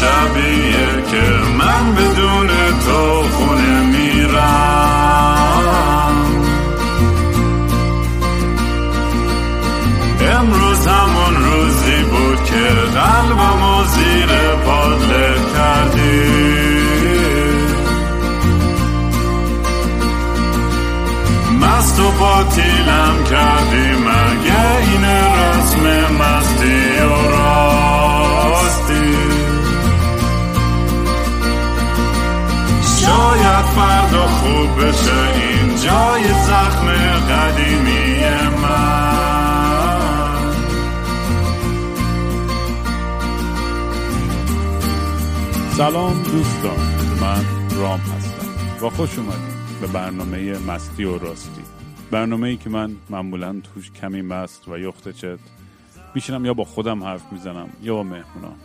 شبیه که من بدون سلام دوستان من رام هستم. و خوش اومدید به برنامه مستی و راستی. برنامه ای که من معمولا توش کمی مست و یخت چت میشینم یا با خودم حرف می‌زنم یا با مهمونام.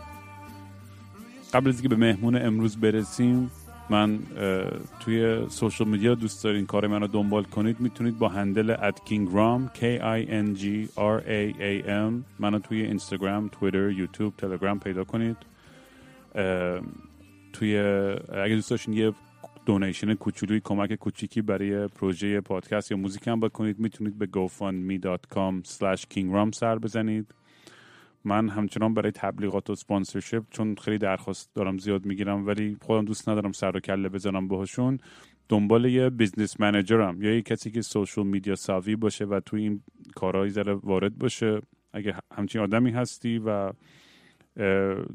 قبل از اینکه به مهمون امروز برسیم من توی سوشل میدیا دوست دارین کار من رو دنبال کنید می‌تونید با هندل @kingram k i n g r a a m منو توی اینستاگرام، توییتر، یوتیوب، تلگرام پیدا کنید. توی اگه دوست داشتین یه donation کوچولوی کمک کوچیکی برای پروژه پادکست یا موزیک هم بکنید می‌تونید به gofundme.com slash kingram سر بزنید. من همچنان برای تبلیغات و sponsorship چون خیلی درخواست دارم زیاد می‌گیرم ولی خودم دوست ندارم سر و کله بزنم باهاشون. دنبال یه business manager م یا یه کسی که social media savvy باشه و توی این کارهایی ذره وارد باشه. اگه همچین آدمی هستی و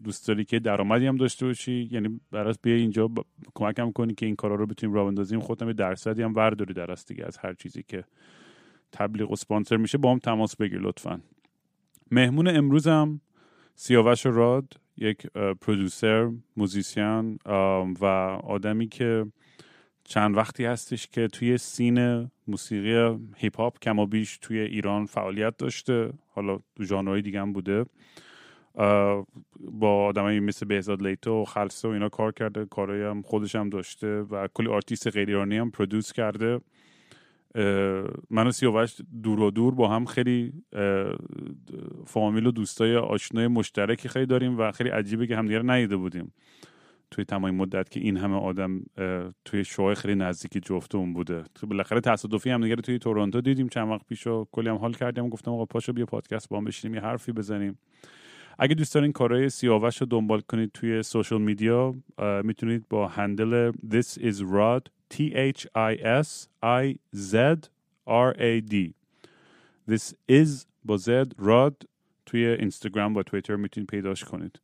دوست داری که درآمدی هم داشته باشی؟ یعنی براس بیا اینجا ب... کمکم کنی که این کارا رو بتونیم راه بندازیم. خودم درصدی هم ورداری در دیگه از هر چیزی که تبلیغ و سپانسر میشه. با هم تماس بگیر لطفا. مهمون امروزم سیاوش راد یک پرودوسر موزیسین و آدمی که چند وقتی هستش که توی scene موسیقی هیپ هاپ کم و بیش توی ایران فعالیت داشته. حالا تو ژانرهای دیگه هم بوده. با آدمایی مثل بهزاد لیتو و خلسه و اینا کار کرده. کارایی هم خودش هم داشته و کلی آرتیست غیر ایرانی هم produce کرده. من و سیاوش دور و دور با هم خیلی فامیل و دوستای آشنای مشترکی خیلی داریم و خیلی عجیبه که همدیگه ندیده بودیم. توی تمام مدت که این همه آدم توی شوهای خیلی نزدیکی جفتمون بوده. بالاخره تصادفی هم دیگه توی تورنتو دیدیم چند وقت پیش و کلی هم حال کردیم. گفتم آقا پاشو بیا پادکست با هم بشینیم یه حرفی بزنیم. اگه دوست دارین کارهای سیاوش رو دنبال کنید توی سوشل میدیا می‌تونید با هندل This is Rod T H I S I Z R A D. This is با Z راد توی اینستاگرام و توییتر می‌تونید پیداش کنید.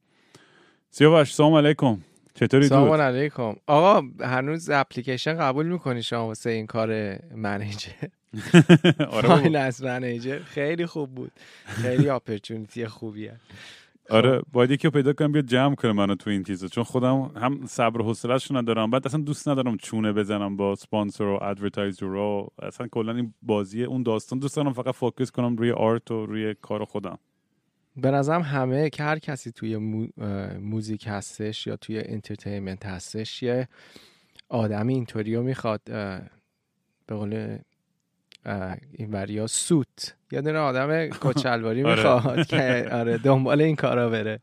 سیاوش سلام علیکم. چطوری سلام علیکم. آقا هنوز اپلیکیشن قبول می‌کنی شما واسه این کار manager؟ آره از manager. خیلی خوب بود. خیلی opportunity ی خوبیه. آره باید یکی پیدا کنم بیاد جمع کنه منو تو این چیزا چون خودم هم صبر و حوصله‌اش ندارم بعد اصلا دوست ندارم چونه بزنم با سپانسر و advertiser و اصلا کلا این بازی اون داستان دوست دارم فقط focus کنم روی art و روی کار خودم. به نظرم همه که هر کسی توی موزیک هستش یا توی entertainment هستش یه آدمی اینطوری رو می‌خواد به قول این وریا سوت. یه دونه آدم کچلواری می‌خواد که آره دنبال این کارا بره.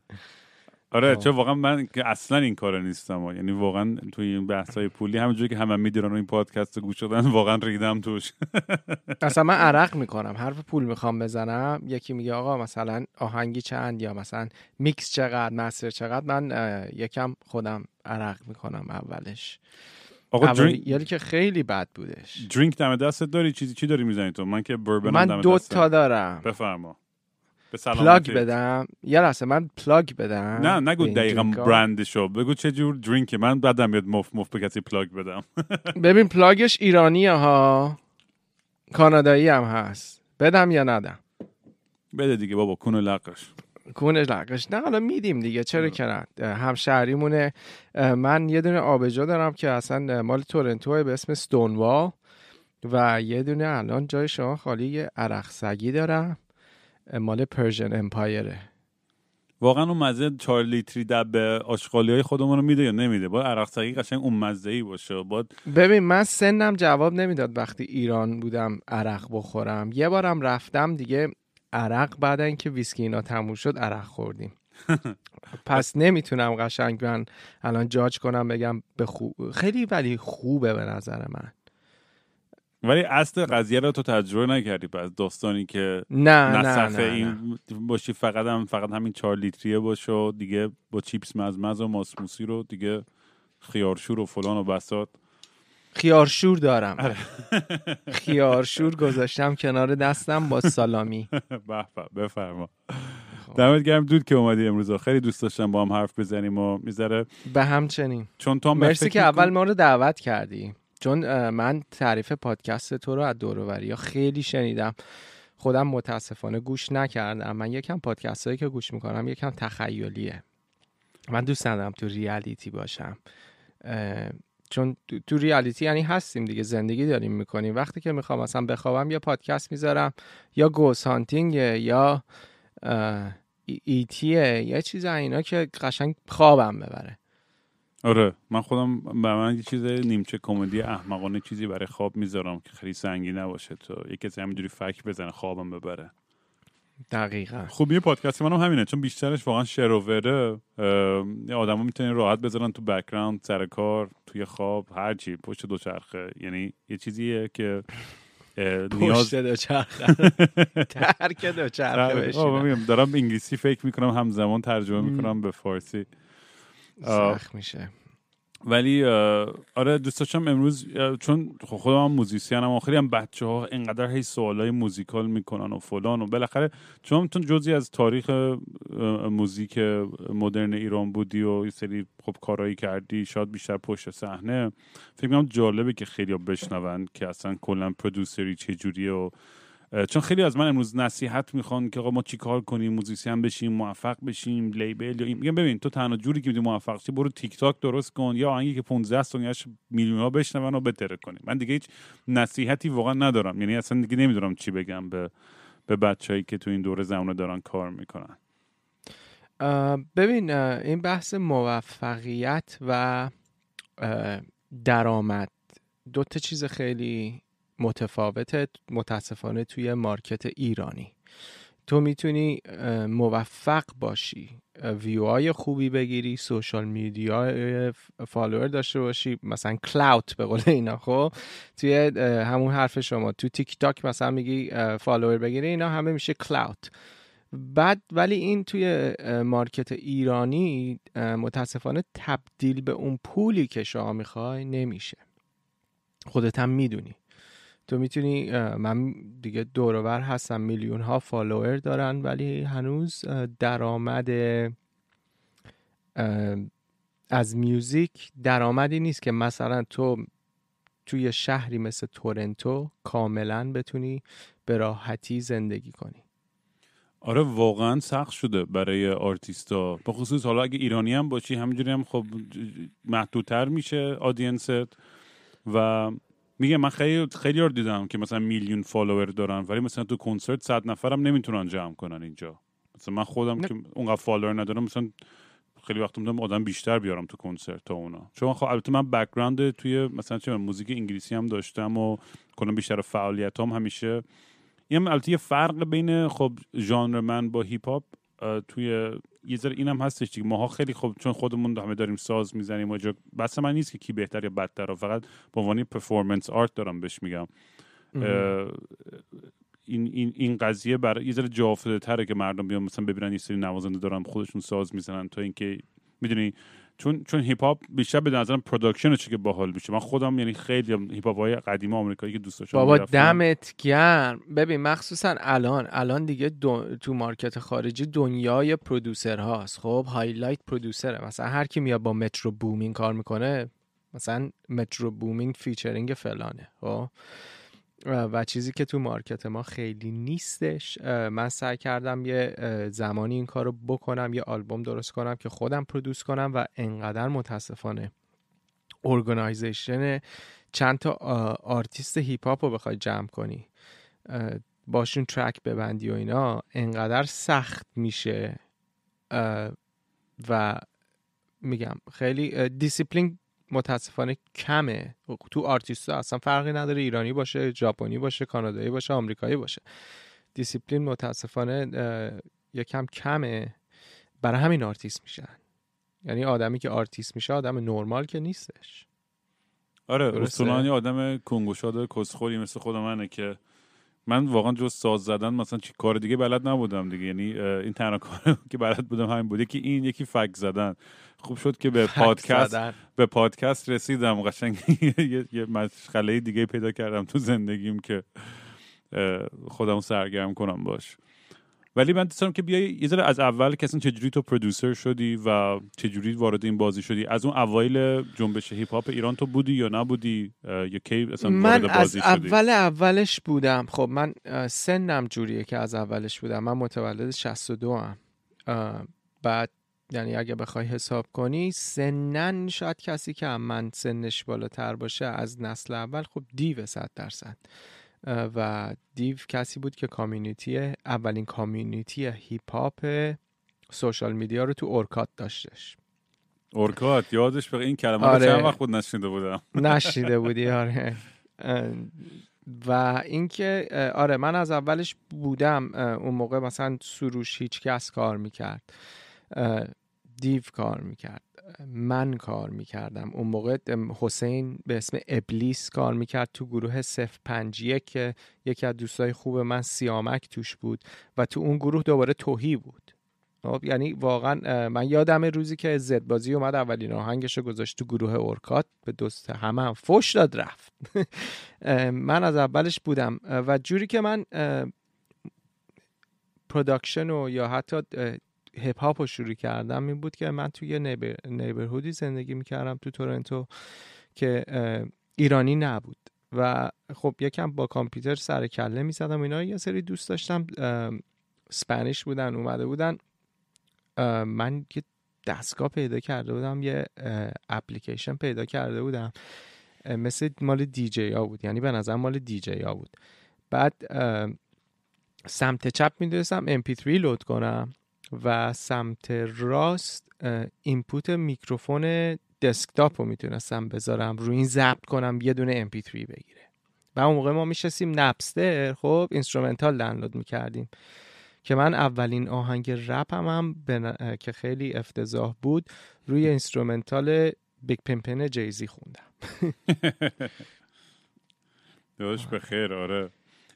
آره چون واقعا من که اصلا این کار نیستم. یعنی واقعا توی این بحث های پولی همونجوری که همه می‌دونن این پادکست گوش دادن واقعا ریدم توش. اصلا من عرق می‌کنم حرف پول می‌خوام بزنم یکی میگه آقا مثلا آهنگی چند یا مثلا میکس چقدر master چقدر؟ من یکم خودم عرق می‌کنم اولش. آقا drink... یعنی که خیلی بد بودش. drink دم دستت داری؟ چیزی چی داری می‌زنی تو؟ من که بربن من دو تا دارم. بفرما. به plug بدم. یه لحظه من plug بدم. نه نگو دقیقا برندشو بگو چه جور drink من بعدم بیاد مف مف به کسی plug بدم. ببین plug ش ایرانیه ها. کانادایی هم هست. بدم یا ندم؟ بده دیگه بابا کون لقش کونش لقش نه حالا میدیم دیگه چرا که نه. همشهریمونه. من یه دونه آبجو دارم که اصلا مال تورنتو به اسم Stonewall و یه دونه الان جای شما خالی یه عرق سگی دارم مال Persian Empire ه واقعا اون مزه چهار لیتری دب آشغالی های خودمون رو میده یا نمیده؟ با عرق سگی قشنگ اون مزه ای باشه. باید... ببین من سنم جواب نمی‌داد وقتی ایران بودم عرق بخورم. یه بارم رفتم دیگه عرق بعد اینکه ویسکی اینا تموم شد عرق خوردیم. پس نمی‌تونم قشنگ من الان جاج کنم بگم به خوب خیلی ولی خوبه به نظر من. ولی اصل قضیه رو تو تجربه نکردی پس داستانی که نه نه نه, نصفه نه. این باشی فقط هم فقط همین چهار لیتریه باشه و دیگه با چیپس مزمز و ماسموسی رو دیگه خیارشور و فلان و بسات خیارشور دارم. آره. خیارشور گذاشتم کنار دستم با سالامی. به بفرما. دمت گرم دود که اومدی امروز. خیلی دوست داشتم با هم حرف بزنیم و می‌ذاره. به همچنین. چون تو هم مرسی که اول ما رو دعوت کردی. چون من تعریف پادکست تو رو از یا خیلی شنیدم. خودم متاسفانه گوش نکردم. من یکم پادکست هایی که گوش می‌کنم یکم تخیلیه. من دوست ندارم تو ریالیتی باشم. چون تو- تو ریالیتی یعنی هستیم دیگه زندگی داریم می‌کنیم. وقتی که می‌خوام مثلا بخوابم یا پادکست می‌ذارم یا گوس هانتینگه یا ایتیه یه چیز اینا که قشنگ خوابم ببره. آره من خودم به من یه چیز نیمچه کمدی احمقانه چیزی برای خواب می‌ذارم که خیلی سنگین نباشه. تو یه کسی همینجوری فک بزنه خوابم ببره. دقیقا. خوبی پادکست منم همینه چون بیشترش واقعا شر و وره آدما می‌تونن راحت بذارن تو background سر کار توی خواب هر چی پشت دوچرخه. یعنی یه چیزیه که نیاز دوچرخه. ترک دوچرخه آه، بشینم دارم انگلیسی فکر می‌کنم همزمان ترجمه می‌کنم به فارسی. سخت میشه. ولی آره دوست داشتم امروز چون خب خودم هم musician هم خیلی هم بچه ها اینقدر هی سوالای موزیکال می‌کنن و فلان و بالاخره چون تو جزی از تاریخ موزیک مدرن ایران بودی و یه سری خب کارایی کردی شاید بیشتر پشت صحنه فکر کنم جالبه که خیلی بشنون که اصلا کلا producer ی چه جوریه و چون خیلی از من امروز نصیحت می‌خوان که آقا ما چیکار کنیم musician بشیم موفق بشیم label یا این میگم ببین تو تنها جوری که موفق شی برو تیک تاک درست کن یا آهنگی که 15 ثانیه‌اش میلیون ها بشنون و بترکونیم من دیگه هیچ نصیحتی واقعا ندارم. یعنی اصلا دیگه نمی‌دونم چی بگم به به بچههایی که تو این دوره زمانه دارن کار می‌کنن. ببین این بحث موفقیت و درآمد دو تا چیز خیلی متفاوته متاسفانه توی مارکت ایرانی. تو می‌تونی موفق باشی ویوهای خوبی بگیری سوشال میدیا follower داشته باشی مثلا clout به قول اینا خب؟ توی همون حرف شما. تو تیک تاک مثلا میگی follower بگیری اینا همه میشه clout. بعد ولی این توی market ایرانی متاسفانه تبدیل به اون پولی که شما می‌خوای نمیشه. خودت هم می‌دونی. تو می‌تونی من دیگه دوروبر هستم میلیون ها follower دارن ولی هنوز درآمد از music درآمدی نیست که مثلا تو توی شهری مثل تورنتو کاملا بتونی به راحتی زندگی کنی. آره واقعا سخت شده برای آرتیستا. به خصوص حالا اگه ایرانی هم باشی همینجوری هم خب محدودتر میشه audience ت و میگه من خیلی خیلی رو دیدم که مثلا میلیون follower دارن ولی مثلا تو کنسرت صد نفرم نمی‌تونن جمع کنن اینجا. مثلا من خودم نه. که اونقدر follower ندارم مثلا خیلی وقت می‌دونم آدم بیشتر بیارم تو کنسرت تا اونا. چون خب البته من background توی مثلا چه موزیک انگلیسی هم داشتم و کلا بیشتر فعالیت هم همیشه هم البته یه فرق بین خب ژانر من با هیپ هاپ توی یه ذره اینم هستش دیگه. ماها خیلی خب چون خودمون همه داریم ساز می‌زنیم و جا بحث من نیست که کی بهتر یا بدتر فقط به عنوان performance art دارم بهش میگم. این این این قضیه برای یه ذره جا افتاده‌تره که مردم بیان مثلا ببینن یه سری نوازنده دارن خودشون ساز می‌زنن تا اینکه می‌دونی چون چون هیپ هاپ بیشتر به نظرم production شه که باحال میشه. من خودم یعنی خیلی هیپ هاپ های قدیمی آمریکایی که دوست داشتم بابا. دمت گرم. ببین مخصوصا الان الان دیگه دو- تو market خارجی دنیای producer هاست. خب highlight producer ه مثلا هر کی میاد با Metro Boomin کار می‌کنه مثلا Metro Boomin featuring فلانه. خب؟ و چیزی که تو market ما خیلی نیستش. من سعی کردم یه زمانی این کار رو بکنم یه آلبوم درست کنم که خودم produce کنم و انقدر متاسفانه organization چند تا آرتیست هیپ هاپ رو بخوای جمع کنی. باشون track ببندی و اینا انقدر سخت میشه. و میگم خیلی دیسیپلین متاسفانه کمه. تو آرتیست اصلا فرقی نداره. ایرانی باشه ژاپنی باشه کانادایی باشه آمریکایی باشه. دیسیپلین متاسفانه یکم کمه. برای همین آرتیست میشن. یعنی آدمی که آرتیست میشه آدم نرمال که نیستش. آره. اصولا آدم کون گشاد کسخوری مثل خود منه که من واقعا جز ساز زدن مثلا چی کار دیگه بلد نبودم دیگه. یعنی این تنها کار که بلد بودم همین بود. یکی این یکی فک زدن. خوب شد که به پادکست زدن. به پادکست رسیدم. قشنگ یه, مشغله دیگه پیدا کردم تو زندگیم که اه، خودمو سرگرم کنم باش. ولی من دوست که بیای یه ذره از اول که اصلا چجوری تو پرودوسر شدی و چجوری وارد این بازی شدی؟ از اون اوایل جنبش هیپ هاپ ایران تو بودی یا نبودی؟ یا کی اصلا من وارد از بازی شدی؟ اول اولش بودم. خب من سنم جوریه که از اولش بودم. من متولد 62 هم اه، بعد یعنی اگه بخوای حساب کنی سنن شاید کسی که من سنش بالاتر باشه از نسل اول خب دیو صد درصد. و دیو کسی بود که کامیونیتی اولین کامیونیتی هیپ هاپ سوشال میدیا رو تو اورکات داشتش. اورکات؟ یادش به این کلمه رو آره. چند وقت بود نشنیده بودم. نشیده بودی آره. و اینکه آره من از اولش بودم اون موقع مثلا سروش هیچ کس کار می‌کرد. دیو کار می‌کرد. من کار می‌کردم. اون موقع حسین به اسم ابلیس کار می‌کرد تو گروه صف پنجیه که یکی از دوستای خوب من سیامک توش بود و تو اون گروه دوباره توهی بود. خب یعنی واقعا من یادم روزی که زد بازی اومد اولین آهنگش رو گذاشت تو گروه اورکات. به دوست همه هم فش داد رفت. من از اولش بودم. و جوری که من production و یا حتی هیپ هاپ رو شروع کردم این بود که من توی neighbor، neighborhood ی زندگی می‌کردم تو تورنتو که ایرانی نبود و خب یکم با کامپیوتر سر کله می‌زدم اینا. یه سری دوست داشتم اه، Spanish بودن اومده بودن. من یه دستگاه پیدا کرده بودم یه اپلیکیشن پیدا کرده بودم. مثل مال دیجی ها بود یعنی به نظر مال دیجی ها بود. بعد سمت چپ می‌تونستم MP3 load کنم. و سمت راست input میکروفون desktop رو می‌تونستم بذارم روی این ضبط کنم یه دونه MP3 بگیره. و اون موقع ما میشستیم Napster خب instrumental دانلود می‌کردیم. که من اولین آهنگ رپ هم, هم اه، که خیلی افتضاح بود روی instrumental Big Pimpin' Jay-Z خوندم. داشت به خیر آره.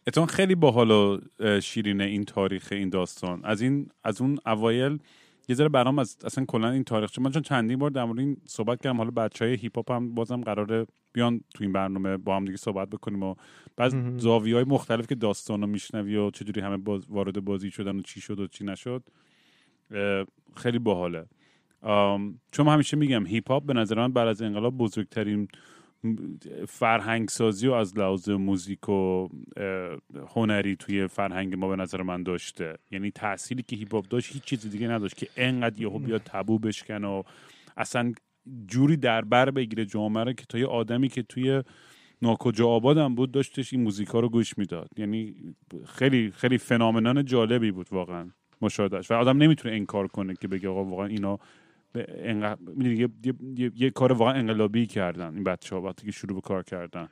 اتون خیلی باحال و شیرینه این تاریخ این داستان از این از اون اوایل یه ذره برام از اصلا کلا این تاریخ من چون چندین بار در مورد این صحبت کردم حالا بچه های هیپ هاپ هم بازم قراره بیان تو این برنامه با هم دیگه صحبت بکنیم و بعض. زاویه های مختلف که داستان رو میشنوی و چجوری همه باز وارد بازی شدن و چی شد و چی نشد خیلی باحاله چون همیشه میگم هیپ هاپ به نظر من بعد از انقلاب بزرگترین فرهنگ سازی و از لحاظ موزیک و هنری توی فرهنگ ما به نظر من داشته. یعنی تأثیری که هیپ هاپ داشت هیچ چیز دیگه نداشت که انقدر یهو بیاد تابو بشکنه و اصلا جوری در بر بگیره جامعه رو که تا یه آدمی که توی ناکجا آبادم بود داشتش این موزیکا رو گوش می‌داد. یعنی خیلی خیلی فنامنان جالبی بود واقعا. مشاهدهش و آدم نمی‌تونه انکار کنه که بگه آقا واقعا اینا انق- می‌دونی، یه, یه, یه, یه کار واقعا انقلابی کردن این بچه ها وقتی که شروع به کار کردن.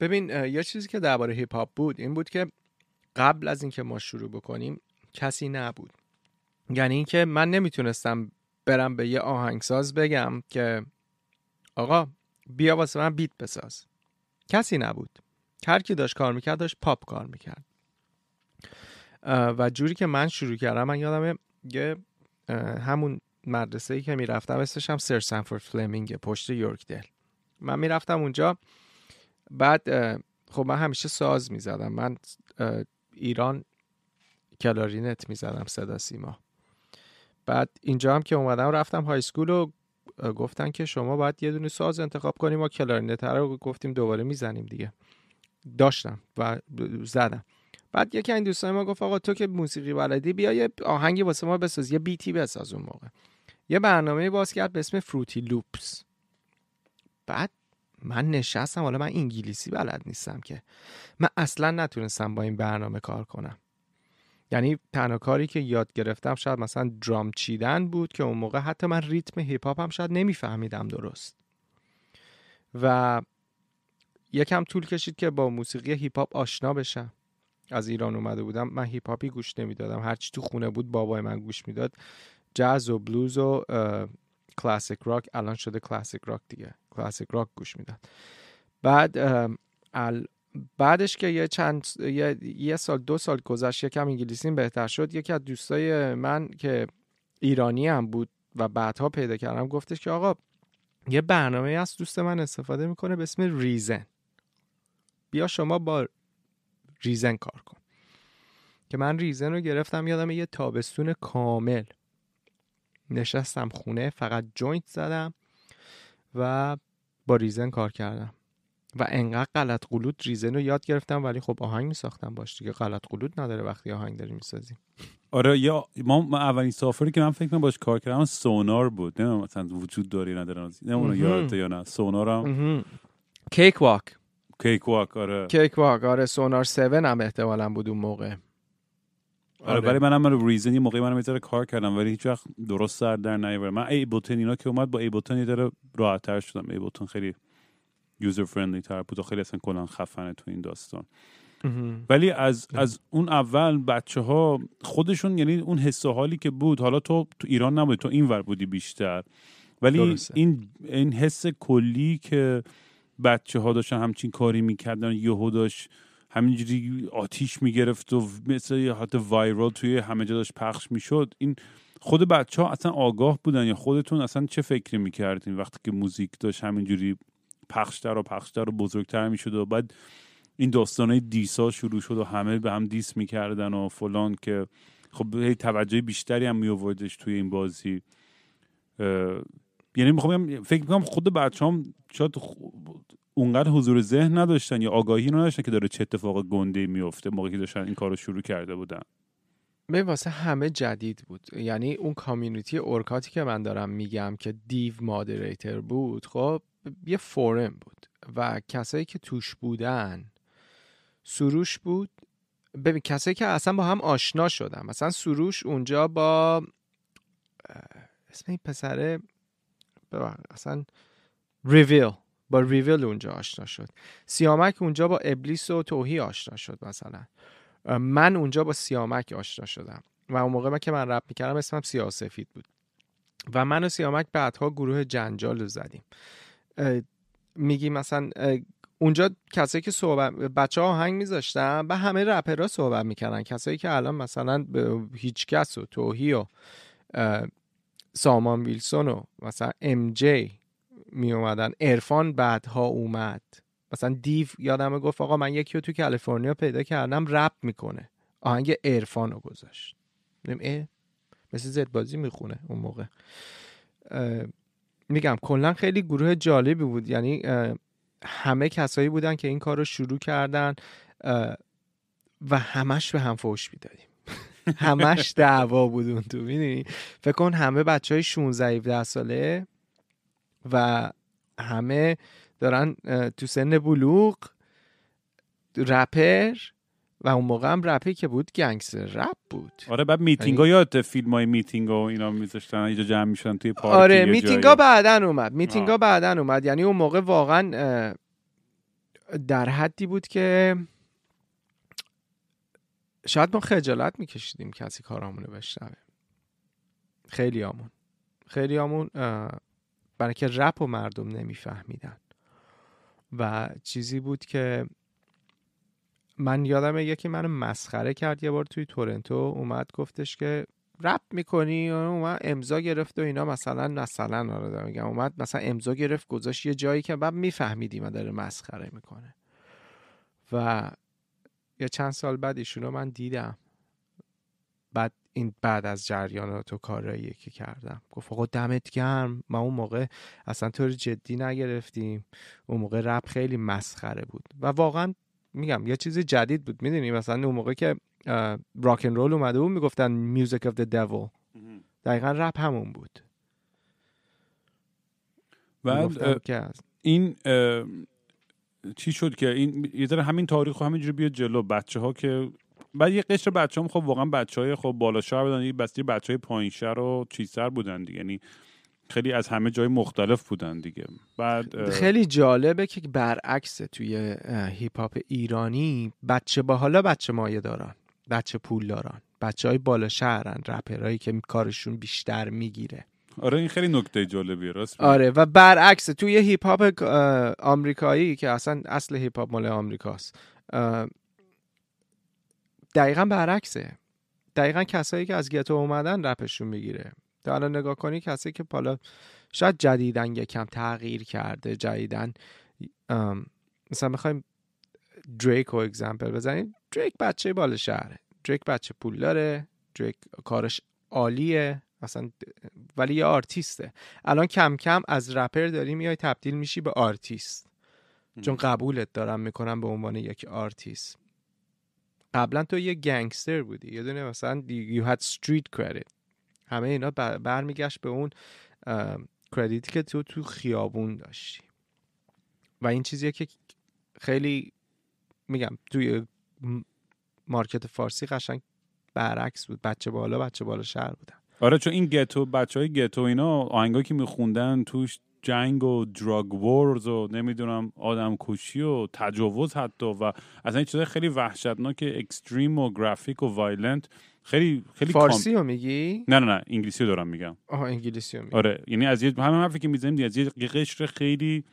ببین یه چیزی که درباره هیپ هاپ بود این بود که قبل از اینکه ما شروع بکنیم کسی نبود. یعنی اینکه من نمی‌تونستم برم به یه آهنگساز بگم که آقا بیا واسه من بیت بساز. کسی نبود. هر کی داشت کار می‌کرد داشت پاپ کار می‌کرد. و جوری که من شروع کردم من یادم یه همون مدرسه ای که می‌رفتم اسمش هم Sir Sandford Fleming پشت Yorkdale. من می‌رفتم اونجا. بعد خب من همیشه ساز می‌زدم. من ایران کلارینت می‌زدم صدا سیما. بعد اینجا هم که اومدم رفتم high school و گفتن که شما باید یه دونه ساز انتخاب کنیم ما کلارینت رو گفتیم دوباره می‌زنیم دیگه. داشتم و زدم. بعد یکی این دوستان ما گفت آقا تو که موسیقی بلدی بیا یه آهنگی واسه ما بساز یه بیتی بساز اون موقع. یه برنامه باز کرد به اسم Fruity Loops بعد من نشستم حالا من انگلیسی بلد نیستم که. من اصلا نتونستم با این برنامه کار کنم. یعنی تنها کاری که یاد گرفتم شاید مثلا درام چیدن بود که اون موقع حتی من ریتم هیپ هاپ هم شاید نمیفهمیدم درست. و یکم طول کشید که با موسیقی هیپ هاپ آشنا بشم. از ایران اومده بودم من هیپ هاپی گوش نمی‌دادم. هرچی تو خونه بود بابای من گوش می‌داد. جاز و بلوز و کلاسیک راک الان شده کلاسیک راک دیگه. کلاسیک راک گوش می‌داد بعد بعدش که یه چند یه, یه سال دو سال گذشت یکم انگلیسیم بهتر شد یکی از دوستای من که ایرانی هم بود و بعدها پیدا کردم گفتش که آقا یه برنامه از دوست من استفاده می‌کنه به اسم Reason. بیا شما با Reason کار کن. که من Reason رو گرفتم یادم یه تابستون کامل. نشستم خونه فقط joint زدم و با Reason کار کردم. و انقدر غلط غلوط Reason رو یاد گرفتم ولی خب آهنگ میساختم باش دیگه. غلط غلوط نداره وقتی آهنگ داری می‌سازیم آره یا ما اولین software ی که من فکر کنم باش کار کردم Sonar بود. نه مثلا وجود داری نداره. نه یادت یا نه. Sonar ام. کیک واک. کیک واک آره. کیک واک آره. سونار 7 هم احتمالا بود اون موقع. آره برای منم من Reason یه موقعی منم یه کار کردم ولی هیچ وقت درست سر در نیاورد من Ableton اینا که اومد با Ableton یه ذره راحت تر شدم Ableton خیلی user friendly تر بود و خیلی اصلا کلا خفنه تو این داستان. ولی از از اون اول بچه ها خودشون یعنی اون حس و حالی که بود حالا تو تو ایران نبودی تو این ور بودی بیشتر. ولی این این حس کلی که بچه ها داشتن همچین کاری می‌کردن یهو داشت همینجوری آتیش می‌گرفت و مثل حتی وایرال توی همه جا داشت پخش می‌شد. این خود بچه ها اصلا آگاه بودن یا خودتون اصلا چه فکری می‌کردین وقتی که موزیک داشت همینجوری پخشتر و پخشتر و بزرگتر می‌شد و بعد این داستانه دیسا شروع شد و همه به هم دیس می‌کردن و فلان که خب توجه بیشتری هم میووردش توی این بازی. یعنی می‌خوام فکر می‌کنم خود بچه شاید اونقدر حضور ذهن نداشتن یا آگاهی نداشتن که داره چه اتفاق گنده میفته موقعی که داشتن این کار رو شروع کرده بودن. به واسه همه جدید بود. یعنی اون کامیونیتی اورکاتی که من دارم میگم که دیو مادریتر بود خب یه فورم بود و کسایی که توش بودن سروش بود. ببین کسایی که اصلا با هم آشنا شدن. مثلا سروش اونجا با اسم این پسره اصلا ریویل با ریویل اونجا آشنا شد. سیامک اونجا با ابلیس و توهی آشنا شد مثلا. من اونجا با سیامک آشنا شدم. و اون موقع من که من رپ می‌کردم اسمم سیاه سفید بود. و من و سیامک بعدها گروه جنجال رو زدیم. میگی مثلا اونجا کسایی که صحبت بچه ها آهنگ میذاشتن و همه رپرها صحبت می‌کردن. کسایی که الان مثلا به هیچ کس و توهی و سامان ویلسون و مثلا ام جی می اومدن ارفان بعدها اومد. مثلا دیو یادم گفت آقا من یکی رو تو کالیفرنیا پیدا کردم رپ می‌کنه. آهنگ ارفان رو گذاشت. مثل زد بازی می‌خونه اون موقع. میگم کلا خیلی گروه جالبی بود. یعنی همه کسایی بودن که این کار رو شروع کردن و همش به هم فوش می‌دادیم. همش دعوا بود تو می‌دونی؟ فکر کن همه بچه های 16 17 ساله و همه دارن تو سن بلوغ رپر و اون موقع هم رپی که بود گنگستر رپ بود. آره بعد میتینگ ها یعنی یاد فیلم های میتینگ و اینا میذاشتن اینجا جمع می‌شدن توی پارک آره میتینگ ها بعدن اومد میتینگ ها بعدن اومد. یعنی اون موقع واقعا در حدی بود که شاید ما خجالت میکشیدیم کسی کارامون رو بشنوه. خیلی آمون خیلی آمون برای که رپ و مردم نمیفهمیدن. و چیزی بود که من یادم یکی منو مسخره کرد یه بار توی تورنتو اومد گفتش که رپ می‌کنی؟ اومد امضا گرفت و اینا. مثلا مثلا آره میگم. اومد مثلا امضا گرفت گذاشت یه جایی که بعد میفهمیدیم و داره مسخره می‌کنه. و یه چند سال بعد ایشونو من دیدم. بعد این بعد از جریانات و کارهایی که کردم. گفت آقا دمت گرم. ما اون موقع اصلا طور جدی نگرفتیم. اون موقع رپ خیلی مسخره بود. و واقعا میگم یه چیز جدید بود. می‌دونی؟ مثلا اون موقع که راکن رول اومده بود می‌گفتن میوزیک اف د دیول دقیقا رپ همون بود. و این چی شد که این یه ذره همین تاریخ همینجوری بیاد جلو. بچه ها که بعد یه قشر بچه هم خب واقعا بچه های خب بالا شهر بودن یه بستی بچه های پایین شهر و چیزتر بودن دیگه. یعنی خیلی از همه جای مختلف بودن دیگه. بعد خیلی جالبه که برعکس توی هیپ هاپ ایرانی بچه با حالا بچه مایه دارن بچه پول دارن بچه های بالا شهرن رپرهایی که کارشون بیشتر می‌گیره. آره این خیلی نکته جالبیه راست آره و برعکس توی هیپ هاپ آمریکایی که اصلا اصل هیپ هاپ مال آمریکاست دقیقا برعکسه. دقیقا کسایی که از ghetto اومدن رپشون می‌گیره. تو الان نگاه کنی کسی که حالا شاید جدیدن یکم تغییر کرده جدیدن مثلا می‌خوایم دریک رو example بزنیم. دریک بچه بالا شهره. دریک بچه پول داره. دریک کارش عالیه. اصلا ولی یه آرتیسته. الان کم کم از رپر داری میای تبدیل میشی به آرتیست. چون قبولت دارم می‌کنم به عنوان یک آرتیست. قبلا تو یه گنگستر بودی یه دونه مثلا you had street credit. همه اینا برمیگشت به اون کردیتی که تو تو خیابون داشتی. و این چیزیه که خیلی میگم توی مارکت فارسی قشنگ برعکس بود. بچه بالا بچه بالا شهر بودن. آره چون این گتو بچه های گتو اینا آهنگایی که میخوندن توش جنگ و دراگ وورز و نمی‌دونم آدم کشی و تجاوز حتی و از این چیزای خیلی وحشتناک extreme و graphic و violent خیلی خیلی فارسی رو میگی؟ نه نه نه انگلیسی رو دارم میگم. آها انگلیسی رو میگی. آره یعنی از یه همه حرفی که می‌زنیم از یه قشر خیلی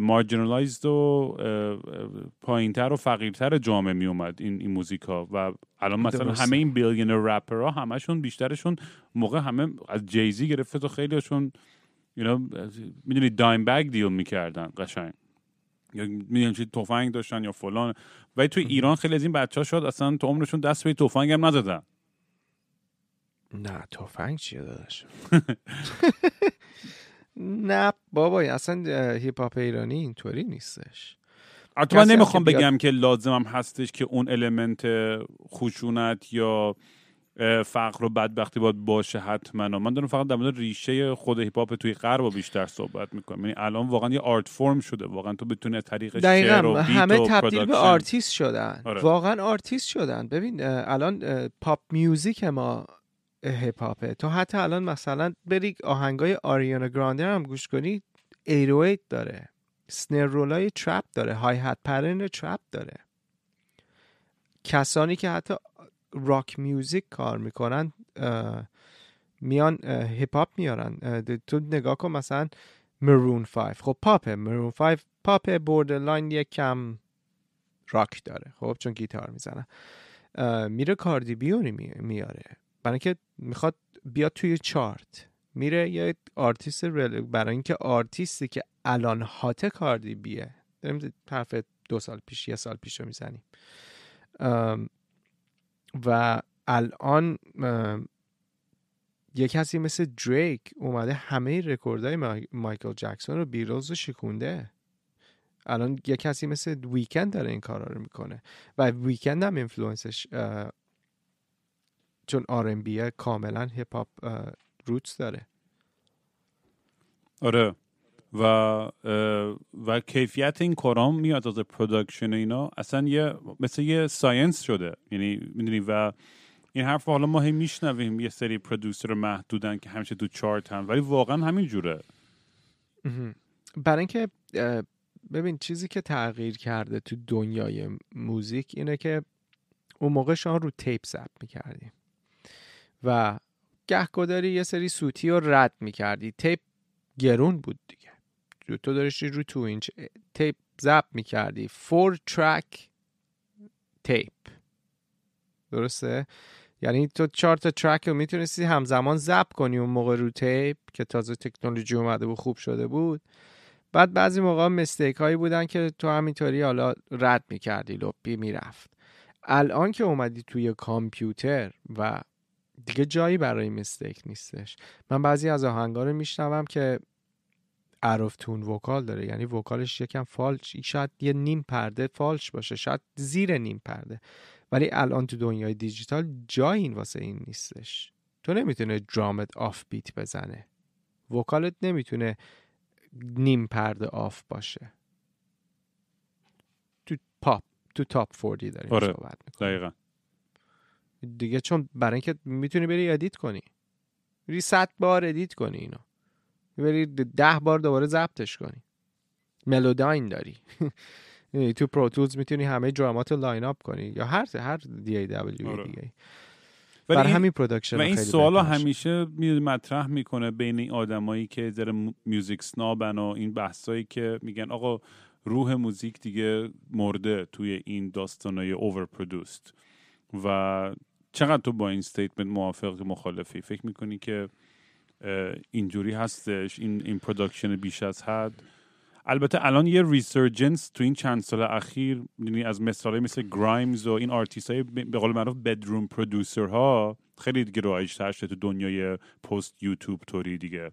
marginalized و پایینتر و فقیرتر جامعه می اومد این, این موزیک ها و الان مثلا همه این billionaire rapper ها همشون بیشترشون موقع همه از جیزی گرفته تا خیلیشون you know, می‌دونی dime bag deal می‌کردن قشنگ. یا می‌دونی چی تفنگ داشتن یا فلان. ولی توی ایران خیلی از این بچه ها شد اصلا تو عمرشون دست به تفنگ هم نزدن. نه تفنگ چیه داداش؟ نه بابا اصلا هیپ هاپ ایرانی اینطوری نیستش. البته من نمی‌خوام بگم که لازمم هستش که اون element خشونت یا فقر و بدبختی باید باشه حتما. من دارم فقط در مورد ریشه خود هیپ هاپ توی غرب بیشتر صحبت می‌کنم. یعنی الان واقعا یه art form شده. واقعا تو بتونی از طریق شعر و همه تبدیل به آرتیست شدن. آره. واقعا آرتیست شدن. ببین الان pop music ما هیپ هاپه تو حتی الان مثلا بری آهنگای Ariana Grande هم گوش کنی 808 داره. snare roll های trap داره. hi-hat pattern trap داره. کسانی که حتی rock music کار می‌کنن میان هیپ هاپ میارن. تو نگاه کن مثلا Maroon 5 خب پاپه Maroon 5 pop borderline یک کم راک داره. خب چون گیتار می‌زنه میره Cardi B یو نی میاره. برای اینکه می‌خواد بیاد توی چارت. میره یه آرتیست برای اینکه آرتیستی که الان hot Cardi B ه. داریم حرف دو سال پیش یه سال پیش رو می‌زنیم و الان یه کسی مثل دریک اومده همه رکوردهای مایکل جکسون رو Beatles رو شکونده. الان یه کسی مثل The Weeknd داره این کارا رو می‌کنه. و The Weeknd هم influence اش چون R&B کاملا hip hop roots داره. آره. و و کیفیت این کارام میاد از production اینا. اصلا یه مثل یه science شده. یعنی می‌دونی و این حرف حالا ما هی میشنویم. یه سری producer محدودن که همیشه تو چارت هم. ولی واقعا همین جوره. برای اینکه ببین چیزی که تغییر کرده تو دنیای موزیک اینه که اون موقع شما رو tape ضبط می‌کردیم و گهگداری یه سری سوتی رو رد می‌کردی. tape گرون بود تو داشتی رو two inch tape ضبط می‌کردی. four track tape درسته؟ یعنی تو چهار تا track رو می‌تونستی همزمان ضبط کنی اون موقع رو tape که تازه تکنولوژی اومده و خوب شده بود. بعد بعضی موقع mistake هایی بودن که تو همینطوری حالا رد می‌کردی لپی می‌رفت. الان که اومدی توی کامپیوتر و دیگه جایی برای mistake نیستش. من بعضی از آهنگا رو میشنوم که off tune vocal داره. یعنی vocal اش یکم فالش شاید یه نیم پرده فالش باشه شاید زیر نیم پرده. ولی الان تو دنیای دیجیتال جایی این واسه این نیستش. تو نمی‌تونه drum ات off beat بزنه. vocal ات نمی‌تونه نیم پرده off باشه. تو پاپ تو top 40 داریم آره. صحبت دقیقا. دیگه چون برای اینکه می‌تونی بری edit کنی. بری صد بار edit کنی اینو. بری ده بار دوباره ضبطش کنی. Melodyne داری. تو Pro Tools می‌تونی همه درامات رو line up کنی. یا هر هر DAW دیگه این- همین production و این سوال. همیشه می- مطرح می‌کنه بین این آدمایی که mu- music snob ان و این بحثایی که میگن آقا روح music دیگه مرده توی این داستانای over و چقدر تو با این statement موافق مخالفی؟ فکر می‌کنی که اینجوری هستش این این production بیش از حد. البته الان یه resurgence تو این چند سال اخیر یعنی از مثالای مثل Grimes و این آرتیست های به قول معروف bedroom producer ها خیلی دیگه رایج تر شده تو دنیای post YouTube توری دیگه.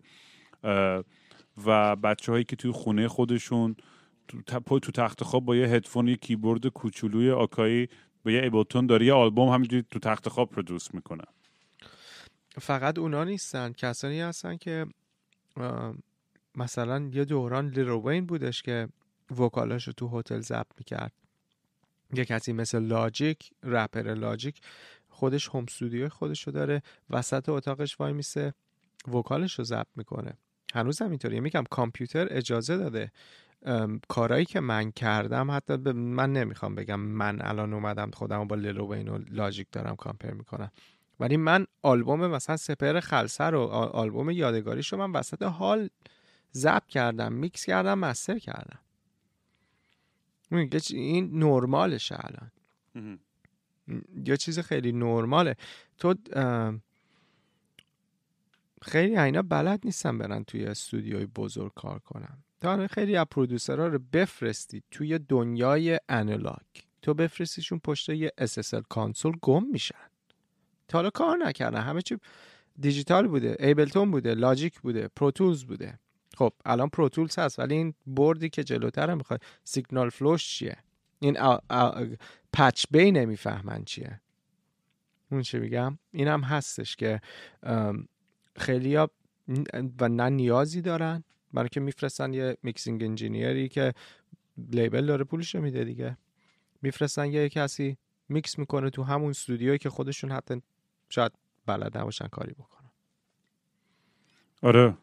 و بچه هایی که توی خونه خودشون تو, تو تخت خواب با یه هدفون یه کیبورد کوچولوی Akai با یه Ableton داره یه آلبوم همینجوری تو تخت خواب produce می‌کنه فقط اونا نیستن. کسانی هستن که مثلا یه دوران Lil Wayne بودش که vocal هاش رو تو هتل ضبط می‌کرد. یه کسی مثل Logic rapper Logic خودش home studio خودش رو داره وسط اتاقش وای میسه vocal اش رو ضبط می‌کنه. هنوز هم اینطوریه میگم کامپیوتر اجازه داده. کارایی که من کردم حتی من نمی‌خوام بگم من الان اومدم خودم با Lil Wayne و Logic دارم compare می‌کنم. ولی من آلبوم مثلا سپر خلصه رو آلبوم یادگاریش رو من وسط حال ضبط کردم میکس کردم master کردم. این نرمالشه الان. یه چیز خیلی نرماله. تو خیلی اینا بلد نیستن برن توی استودیوی بزرگ کار کنن. تا خیلی از producer ها رو بفرستی توی دنیای analog تو بفرستیشون پشت یه SSL console گم میشن. تا حالا کار نکردن. همه چی دیجیتال بوده Ableton بوده Logic بوده Pro Tools بوده. خب الان Pro Tools هست ولی این board ی که جلوتر می‌خواد signal flow اش چیه؟ این patch bay نمی‌فهمن چیه. اون چی میگم؟ این هستش که خیلی ها و نه نیازی دارن. برای که میفرستن یه mixing engineer ی که label داره پولش میده دیگه. میفرستن یه کسی میکس می‌کنه تو همون استودیویی که خودشون حتی شاید بلد نباشن کاری بکنن. آره.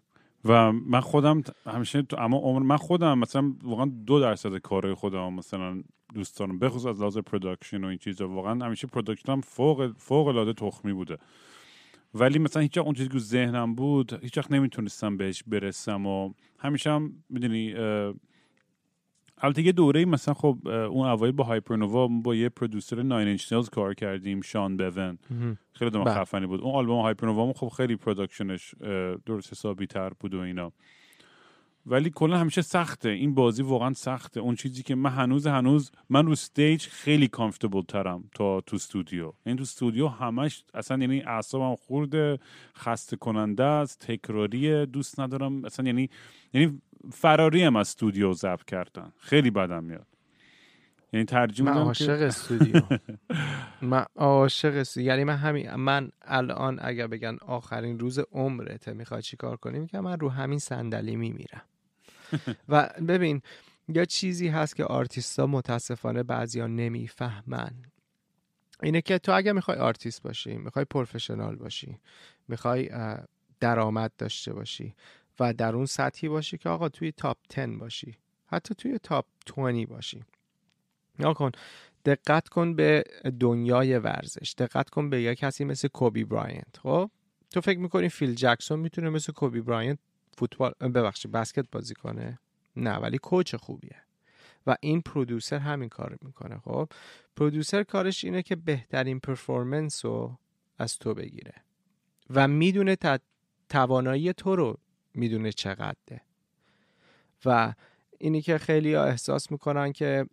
و من خودم همیشه تو اما عمر من خودم مثلا واقعا دو درصد کارهای خودم مثلا دوست دارم. بخصوص از لحاظ production و این چیزا. واقعا همیشه production هم فوق فوق العاده تخمی بوده. ولی مثلا هیچ اون چیزی که ذهنم بود هیچ وقت نمی‌تونستم بهش برسم و همیشه هم می‌دونی البته یه دوره مثلا خب اون اوایل با Hypernova با یه producer Nine Inch Nails کار کردیم Sean Beavan. خیلی دم بله. خفنی بود. اون آلبوم Hypernova خب خیلی production اش درست حسابی تر بود و اینا. ولی کلا همیشه سخته. این بازی واقعا سخته. اون چیزی که من هنوز هنوز من رو استیج خیلی کامفتبل ترم تا تو استودیو این تو استودیو همش اصلا یعنی اعصابم خورده خسته کننده است تکراریه دوست ندارم. اصلا یعنی یعنی فراری هم از استودیو ضبط کردن. خیلی بدم میاد. یعنی ترجیح من عاشق که استودیو. من عاشق استودیو. یعنی من همین من الان اگر بگن آخرین روز عمرته می‌خوای چی کار کنی؟ میگم من رو همین صندلی میمیرم. و ببین یه چیزی هست که آرتیستا متاسفانه بعضیا نمی‌فهمن. اینه که تو اگر می‌خوای آرتیست باشی می‌خوای professional باشی می‌خوای درآمد داشته باشی و در اون سطحی باشی که آقا توی top 10 باشی. حتی توی top 20 باشی. یا کن دقت کن به دنیای ورزش. دقت کن به یک کسی مثل Kobe Bryant خب؟ تو فکر می‌کنی فیل جکسون می‌تونه مثل کوبی براینت فوتبال ببخشید بسکت بازی کنه؟ نه ولی کوچ خوبیه. و این پرودوسر همین کار می‌کنه. خب؟ پرودوسر کارش اینه که بهترین پرفورمنس رو از تو بگیره. و می‌دونه توانایی تو رو می‌دونه چقدره. و اینی که خیلی ها احساس می‌کنن که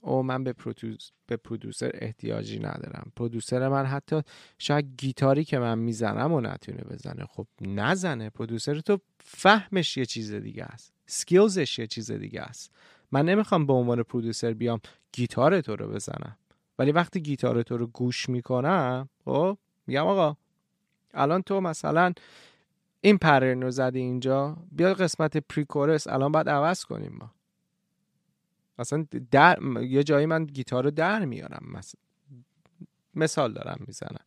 او من به, پرودوس به پرودوسر احتیاجی ندارم. پرودوسر من حتی شاید گیتاری که من می‌زنم و نتونه بزنه. خب نزنه. producer تو فهمش یه چیز دیگه است. skills اش یه چیز دیگه است. من نمی‌خوام به عنوان producer بیام گیتار تو رو بزنم. ولی وقتی گیتار تو رو گوش می‌کنم خب میگم آقا الان تو مثلا این pattern رو زدی اینجا بیا قسمت pre-chorus الان باید عوض کنیم ما. اصلا در یه جایی من گیتار رو در میارم مثلا مثال دارم می‌زنم.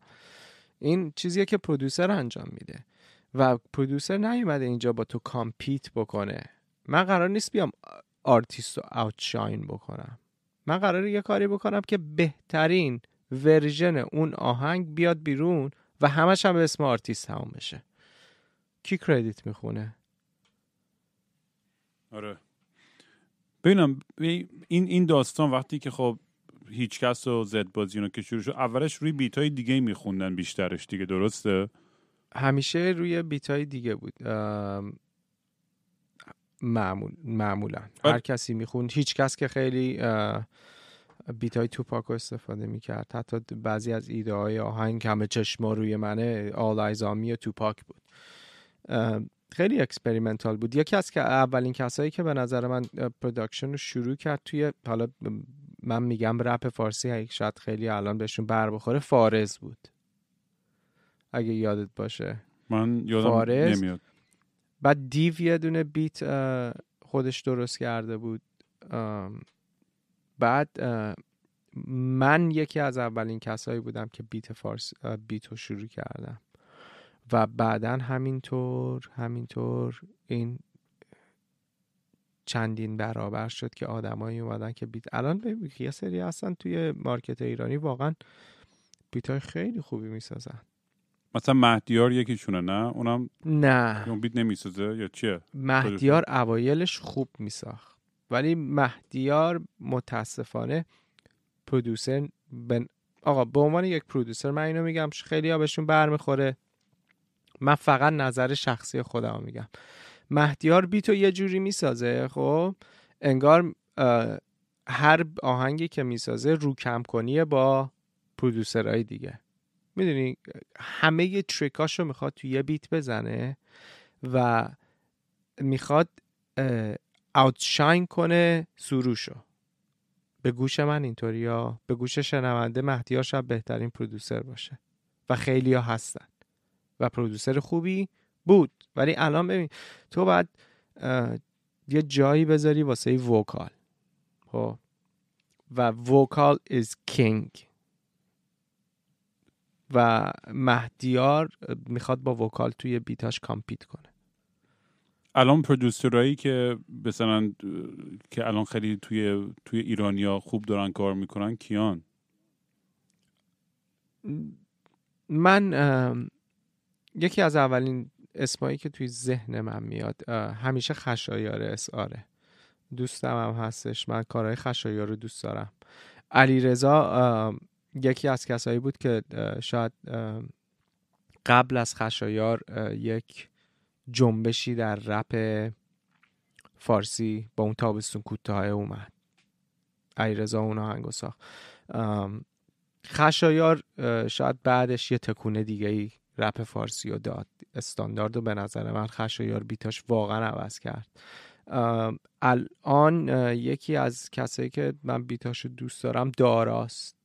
این چیزیه که producer انجام میده. و producer نیومده اینجا با تو compete بکنه. من قرار نیست بیام آرتیست رو outshine بکنم. من قراره یه کاری بکنم که بهترین version اون آهنگ بیاد بیرون و همش هم به اسم آرتیست تمام بشه. کی credit می‌خونه؟ آره. ببینم این این داستان وقتی که خب هیچ کس و زد بازی که شروع شد اولش روی beat های دیگه میخوندن بیشترش دیگه درسته؟ همیشه روی beat های دیگه بود. معمول معمولا. هر کسی می‌خوند هیچ کس که خیلی beat های توپاک استفاده می‌کرد. حتی بعضی از ایده های آهنگ همه چشما روی منه All Eyez on Me توپاک بود. خیلی experimental بود. یکی از که اولین کسایی که به نظر من production رو شروع کرد توی حالا من میگم رپ فارسی شاید خیلی الان بهشون بر بخوره فارز بود. اگه یادت باشه. من یادم فارز. نمیاد. بعد دیو یه دونه beat خودش درست کرده بود. بعد من یکی از اولین کسایی بودم که beat فارس beat رو شروع کردم. و بعدا همینطور همینطور این چندین برابر شد که آدمایی اومدن که بیت الان یه سری هستن توی مارکت ایرانی واقعا بیت های خیلی خوبی می‌سازن. مثلا مهدیار یکیشونه نه؟ اونم نه. اون بیت نمی‌سازه یا چیه؟ مهدیار اوایلش خوب میساخت. ولی مهدیار متاسفانه پرودوسر بن... آقا به عنوان یک پرودوسر من اینو میگم خیلی ها بهشون برمیخوره. من فقط نظر شخصی خودم میگم. مهدیار بیتو یه جوری می‌سازه خب؟ انگار هر آهنگی که می‌سازه رو کم کنیه با پرودوسرهای دیگه. می‌دونی؟ همه تریکاشو می‌خواد توی یه بیت بزنه و می‌خواد اوتشاین کنه سروشو. به گوش من اینطوری ها به گوش شنونده مهدیار شاید بهترین پرودوسر باشه. و خیلی ها هستن. و producer خوبی بود. ولی الان ببین تو باید یه جایی بذاری واسه vocal. خب؟ و vocal is king و مهدیار می‌خواد با vocal توی beat اش compete کنه. الان producer ایی که مثلا که الان خیلی توی توی ایرانیا خوب دارن کار می‌کنن کیان؟ من یکی از اولین اسمایی که توی ذهن من میاد همیشه خشایار اساره دوستم هم هستش. من کارهای خشایار رو دوست دارم. علی رضا یکی از کسایی بود که شاید قبل از خشایار یک جنبشی در رپ فارسی با اون تابستون کوتاه اومد. علیرضا اون آهنگو ساخت. خشایار شاید بعدش یه تکونه دیگه ای رپ فارسی رو داد استاندارد رو به نظر من خشایار بیتاش واقعا عوض کرد. الان یکی از کسایی که من بیتاش رو دوست دارم داراست.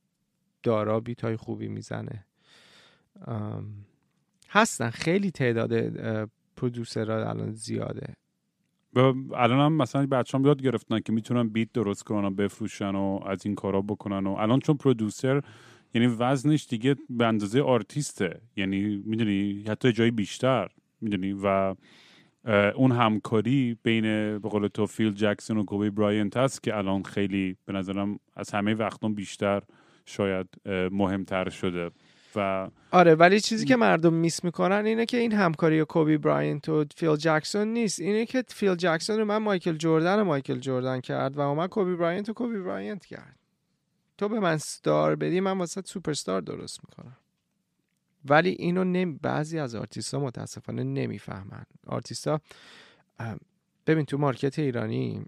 دارا بیت های خوبی می‌زنه. هستن. خیلی تعداد پرودوسرها الان زیاده. الان هم مثلا بچه هم یاد گرفتن که می‌تونن بیت درست کنن و بفروشن و از این کارا بکنن و الان چون پرودوسر یعنی وزنش دیگه به اندازه آرتیسته. یعنی می‌دونی حتی جایی بیشتر می‌دونی؟ و اون همکاری بین به قول تو فیل جکسون و کوبی براینت هست که الان خیلی به نظرم از همه وقتا بیشتر شاید مهمتر شده. و آره ولی چیزی که مردم miss می‌کنن اینه که این همکاری کوبی براینت و فیل جکسون نیست. اینه که فیل جکسون رو من مایکل جردن مایکل جردن کرد و اومد کوبی براینت و کوبی براینت کرد. تو به من star بدی من واسه سوپر ستار درست می‌کنم. ولی اینو نمی... بعضی از آرتیستا متاسفانه نمی‌فهمن. آرتیستا ببین تو market ایرانی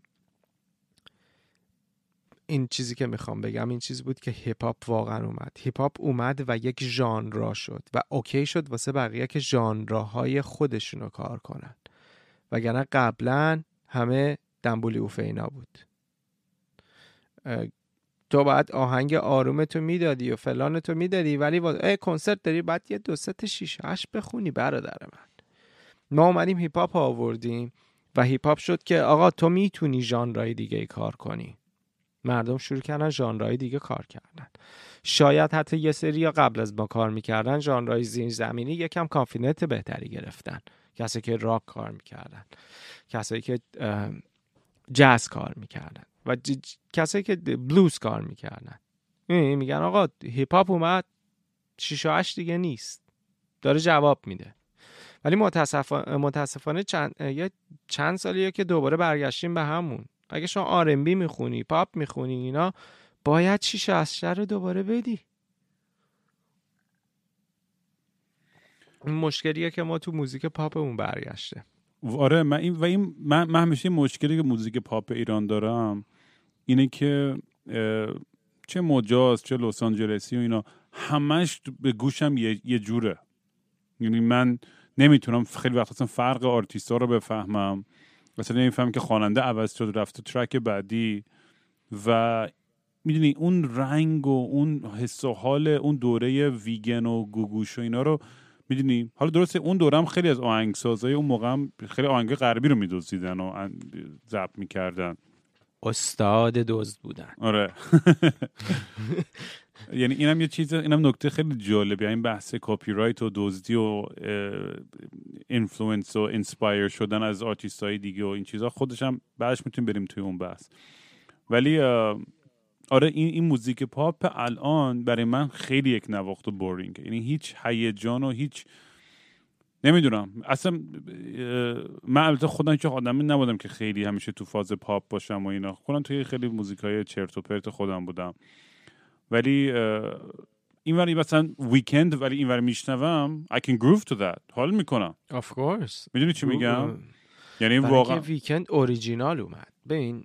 این چیزی که می‌خوام بگم این چیز بود که هیپ هاپ واقعا اومد. هیپ هاپ اومد و یک ژانرا شد و okay شد واسه بقیه که ژانراهای خودشون رو کار کنن. وگرنه قبلا همه دنبولی و فینا بود تو بعد آهنگ آرومتو می‌دادی و فلانتو می‌دادی ولی با کنسرت داری بعد یه دو ست شیش هشت بخونی برادر من. ما اومدیم هیپ هاپ آوردیم و هیپ هاپ شد که آقا تو می‌تونی ژانرهای دیگه ای کار کنی. مردم شروع کردن ژانرهای دیگه کار کردن. شاید حتی یه سری قبل از ما کار می‌کردن ژانرهای زیر زمینی یکم confidence بهتری گرفتن. کسی که راک کار می‌کردن. کسایی که جاز کار می‌کردن. و کسایی که بلوز کار می‌کردن. میگن آقا هیپ هاپ اومد 6 8 دیگه نیست. داره جواب میده. ولی متاسفانه, چند یه چند سالیه که دوباره برگشتیم به همون. اگه شما آرنبی می‌خونی پاپ می‌خونی اینا باید 6 8 رو دوباره بدی. این مشکلیه که ما تو موزیک پاپمون برگشته. آره من این و این من, من همیشه مشکلی که موزیک پاپ ایران دارم اینه که چه مجاز چه لس آنجلسی و اینا همش به گوشم یه, یه جوره. یعنی من نمی‌تونم خیلی وقت اصلا فرق ها رو بفهمم. مثلا نمی‌فهمم که خواننده عوض شد رفته ترک بعدی. و می‌دونی اون رنگ و اون حس و حال اون دوره ویگن و گوگوش و اینا رو می‌دونی؟ حالا درسته اون دورم خیلی از آهنگسازای اون موقع هم خیلی آهنگ غربی رو می‌دزدیدن و ضبط می‌کردن. استاد دزد بودن. آره. یعنی اینم یه چیز اینم نکته خیلی جالبه این بحث کپی رایت و دزدی و influence و inspire شدن از آرتیست های دیگه و این چیزها خودش هم بعدش می‌تونیم بریم توی اون بحث. ولی آره این این موزیک پاپ الان برای من خیلی یک نواخت و boring یعنی هیچ هیجان و هیچ نمی‌دونم. اصلا من البته خودم که آدمی نبودم که خیلی همیشه تو فاز پاپ باشم و اینا. خودم توی خیلی موزیک های چرت و پرت خودم بودم. ولی این وری مثلا ویکند ولی این وری میشنوم I can groove to that. حال می‌کنم. Of course. می‌دونی چی میگم؟ یعنی واقعا ویکند اوریجینال اومد. ببین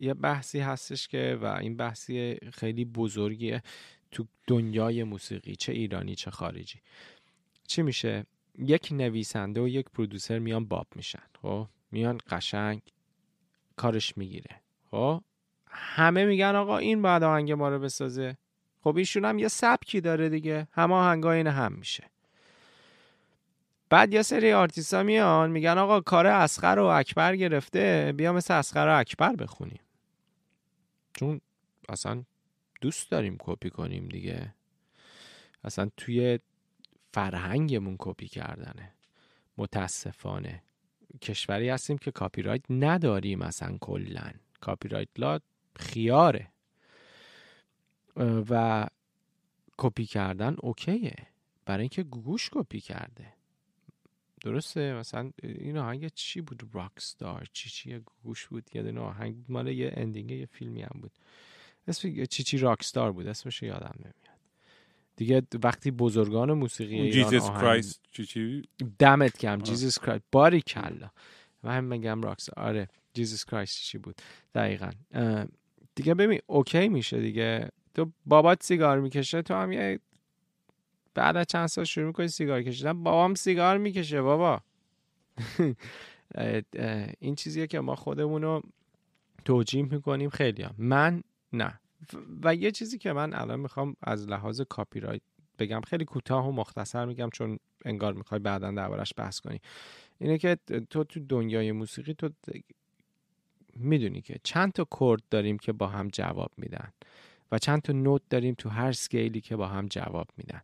یه بحثی هستش که و این بحثی خیلی بزرگیه تو دنیای موسیقی چه ایرانی چه خارجی. چی میشه؟ یک نویسنده و یک پرودوسر میان باب میشن خب؟ میان قشنگ کارش می‌گیره خب؟ همه میگن آقا این بعد آهنگ ما رو بسازه. خب ایشون هم یه سبکی داره دیگه همه آهنگا این هم میشه. بعد یه سری آرتیستا میان میگن آقا کار اسخر و اکبر گرفته بیا مثل اسخر و اکبر بخونیم. چون اصلا دوست داریم کپی کنیم دیگه. اصلا توی فرهنگمون کپی کردنه. متاسفانه. کشوری هستیم که کاپی رایت نداریم اصلا کلا کاپی رایت لا خیاره و کپی کردن اوکیه. برای اینکه گوش کپی کرده. درسته؟ مثلا این آهنگ چی بود؟ راکستار چی چی؟ گوش بود یه دونه آهنگ مال یه اندینگ یه فیلمی هم بود. اسم چی چی راکستار بود. اسمش یادم نمیاد. دیگه وقتی بزرگان موسیقی ایران جیزس کرایست چی چی؟ دمت کم جیزس کرایست باری کلا. و هم میگم راکس آره. جیزس کرایست چی بود. دقیقا. دیگه ببین اوکی میشه دیگه. تو بابات سیگار می‌کشه تو هم یه بعد از چند سال شروع می‌کنی سیگار کشیدن بابام سیگار می‌کشه بابا. این چیزیه که ما خودمونو توجیه می‌کنیم خیلی هم. من نه. و یه چیزی که من الان می‌خوام از لحاظ کاپی رایت بگم خیلی کوتاه و مختصر میگم چون انگار می‌خوای بعدا دربارش بحث کنی. اینه که تو تو دنیای موسیقی تو می‌دونی که چند تا chord داریم که با هم جواب میدن و چند تا note داریم تو هر scale ی که با هم جواب میدن.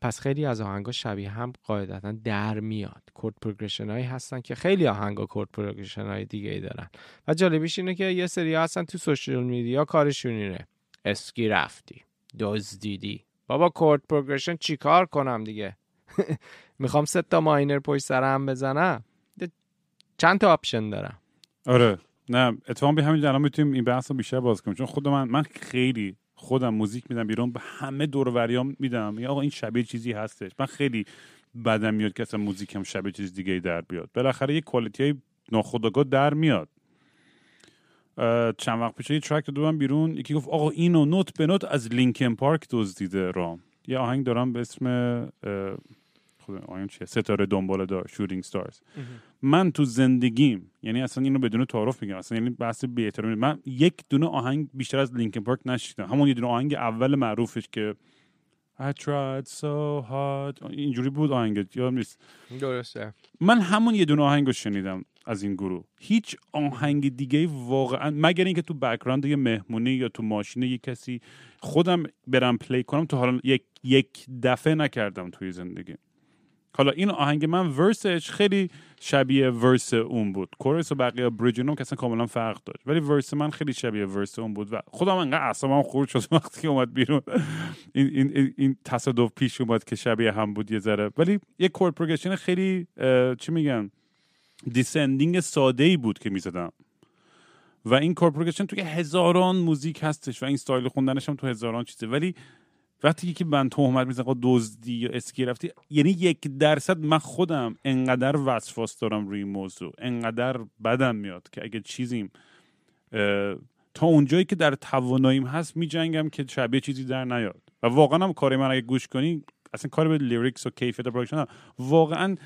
پس خیلی از آهنگا شبیه هم قاعدتا در میاد. chord progression هایی هستن که خیلی آهنگا chord progression های دیگه ای دارن. و جالبیش اینه که یه سری هستن تو social media کارشون اینه. اسکی رفتی دزدیدی بابا chord progression چیکار کنم دیگه؟ می‌خوام سه تا minor پشت سرم بزنم. چند تا option دارم. آره. نه اتفاقا به همین الان می‌تونیم این بحث رو بیشتر باز کنیم. چون خود من من خیلی خودم موزیک میدم بیرون به همه دور وریام میدم. یا آقا این شبیه چیزی هستش. من خیلی بدم میاد که اصلا موزیکم شبیه چیز دیگه در بیاد. بالاخره یه quality های ناخودآگاه در میاد. چند وقت پیش یه ترک دادم بیرون یکی گفت آقا اینو نوت به نوت از لینکن پارک دزدیده رام. یه آهنگ دارم به اسم آهنگ چیه؟ ستاره دنبال دار شوتینگ ستارز. من تو زندگیم یعنی اصلا اینو بدون تعارف میگم اصلا یعنی بحث بی‌احترامی. من یک دونه آهنگ بیشتر از لینکن پارک نشیدم همون یه دونه آهنگ اول معروفش که I tried so hard. اینجوری بود آهنگ یادم نیست. درسته. من همون یه دونه آهنگ رو شنیدم از این گروه. هیچ آهنگ دیگه واقعا مگر اینکه تو بکراند یه مهمونی یا تو ماشین یه کسی خودم برم پلی کنم تو حالا یک, یک دفعه نکردم توی زندگی حالا این آهنگ من ورسش خیلی شبیه ورس اون بود. کورس و بقیه بریجنوم که اصلا کاملا فرق داشت. ولی ورس من خیلی شبیه ورس اون بود و خودم انقدر اصلا خورد شد وقتی که اومد بیرون. این, این, این تصادف پیش اومد که شبیه هم بود یه ذره. ولی یه chord progression خیلی چی میگن؟ descending ساده ای بود که می‌زدم. و این chord progression توی هزاران موزیک هستش و این ستایل خوندنش هم تو هزاران چیزه. ولی وقتی که من تهمت می‌زنم دزدی یا اسکی رفتی یعنی یک درصد من خودم انقدر وسواس دارم روی موضوع. انقدر بدم میاد که اگه چیزیم تا اونجایی که در تواناییم هست میجنگم که شبیه چیزی در نیاد. و واقعا هم کاری من اگه گوش کنی اصلا کار به lyrics و کیفیت production واقعا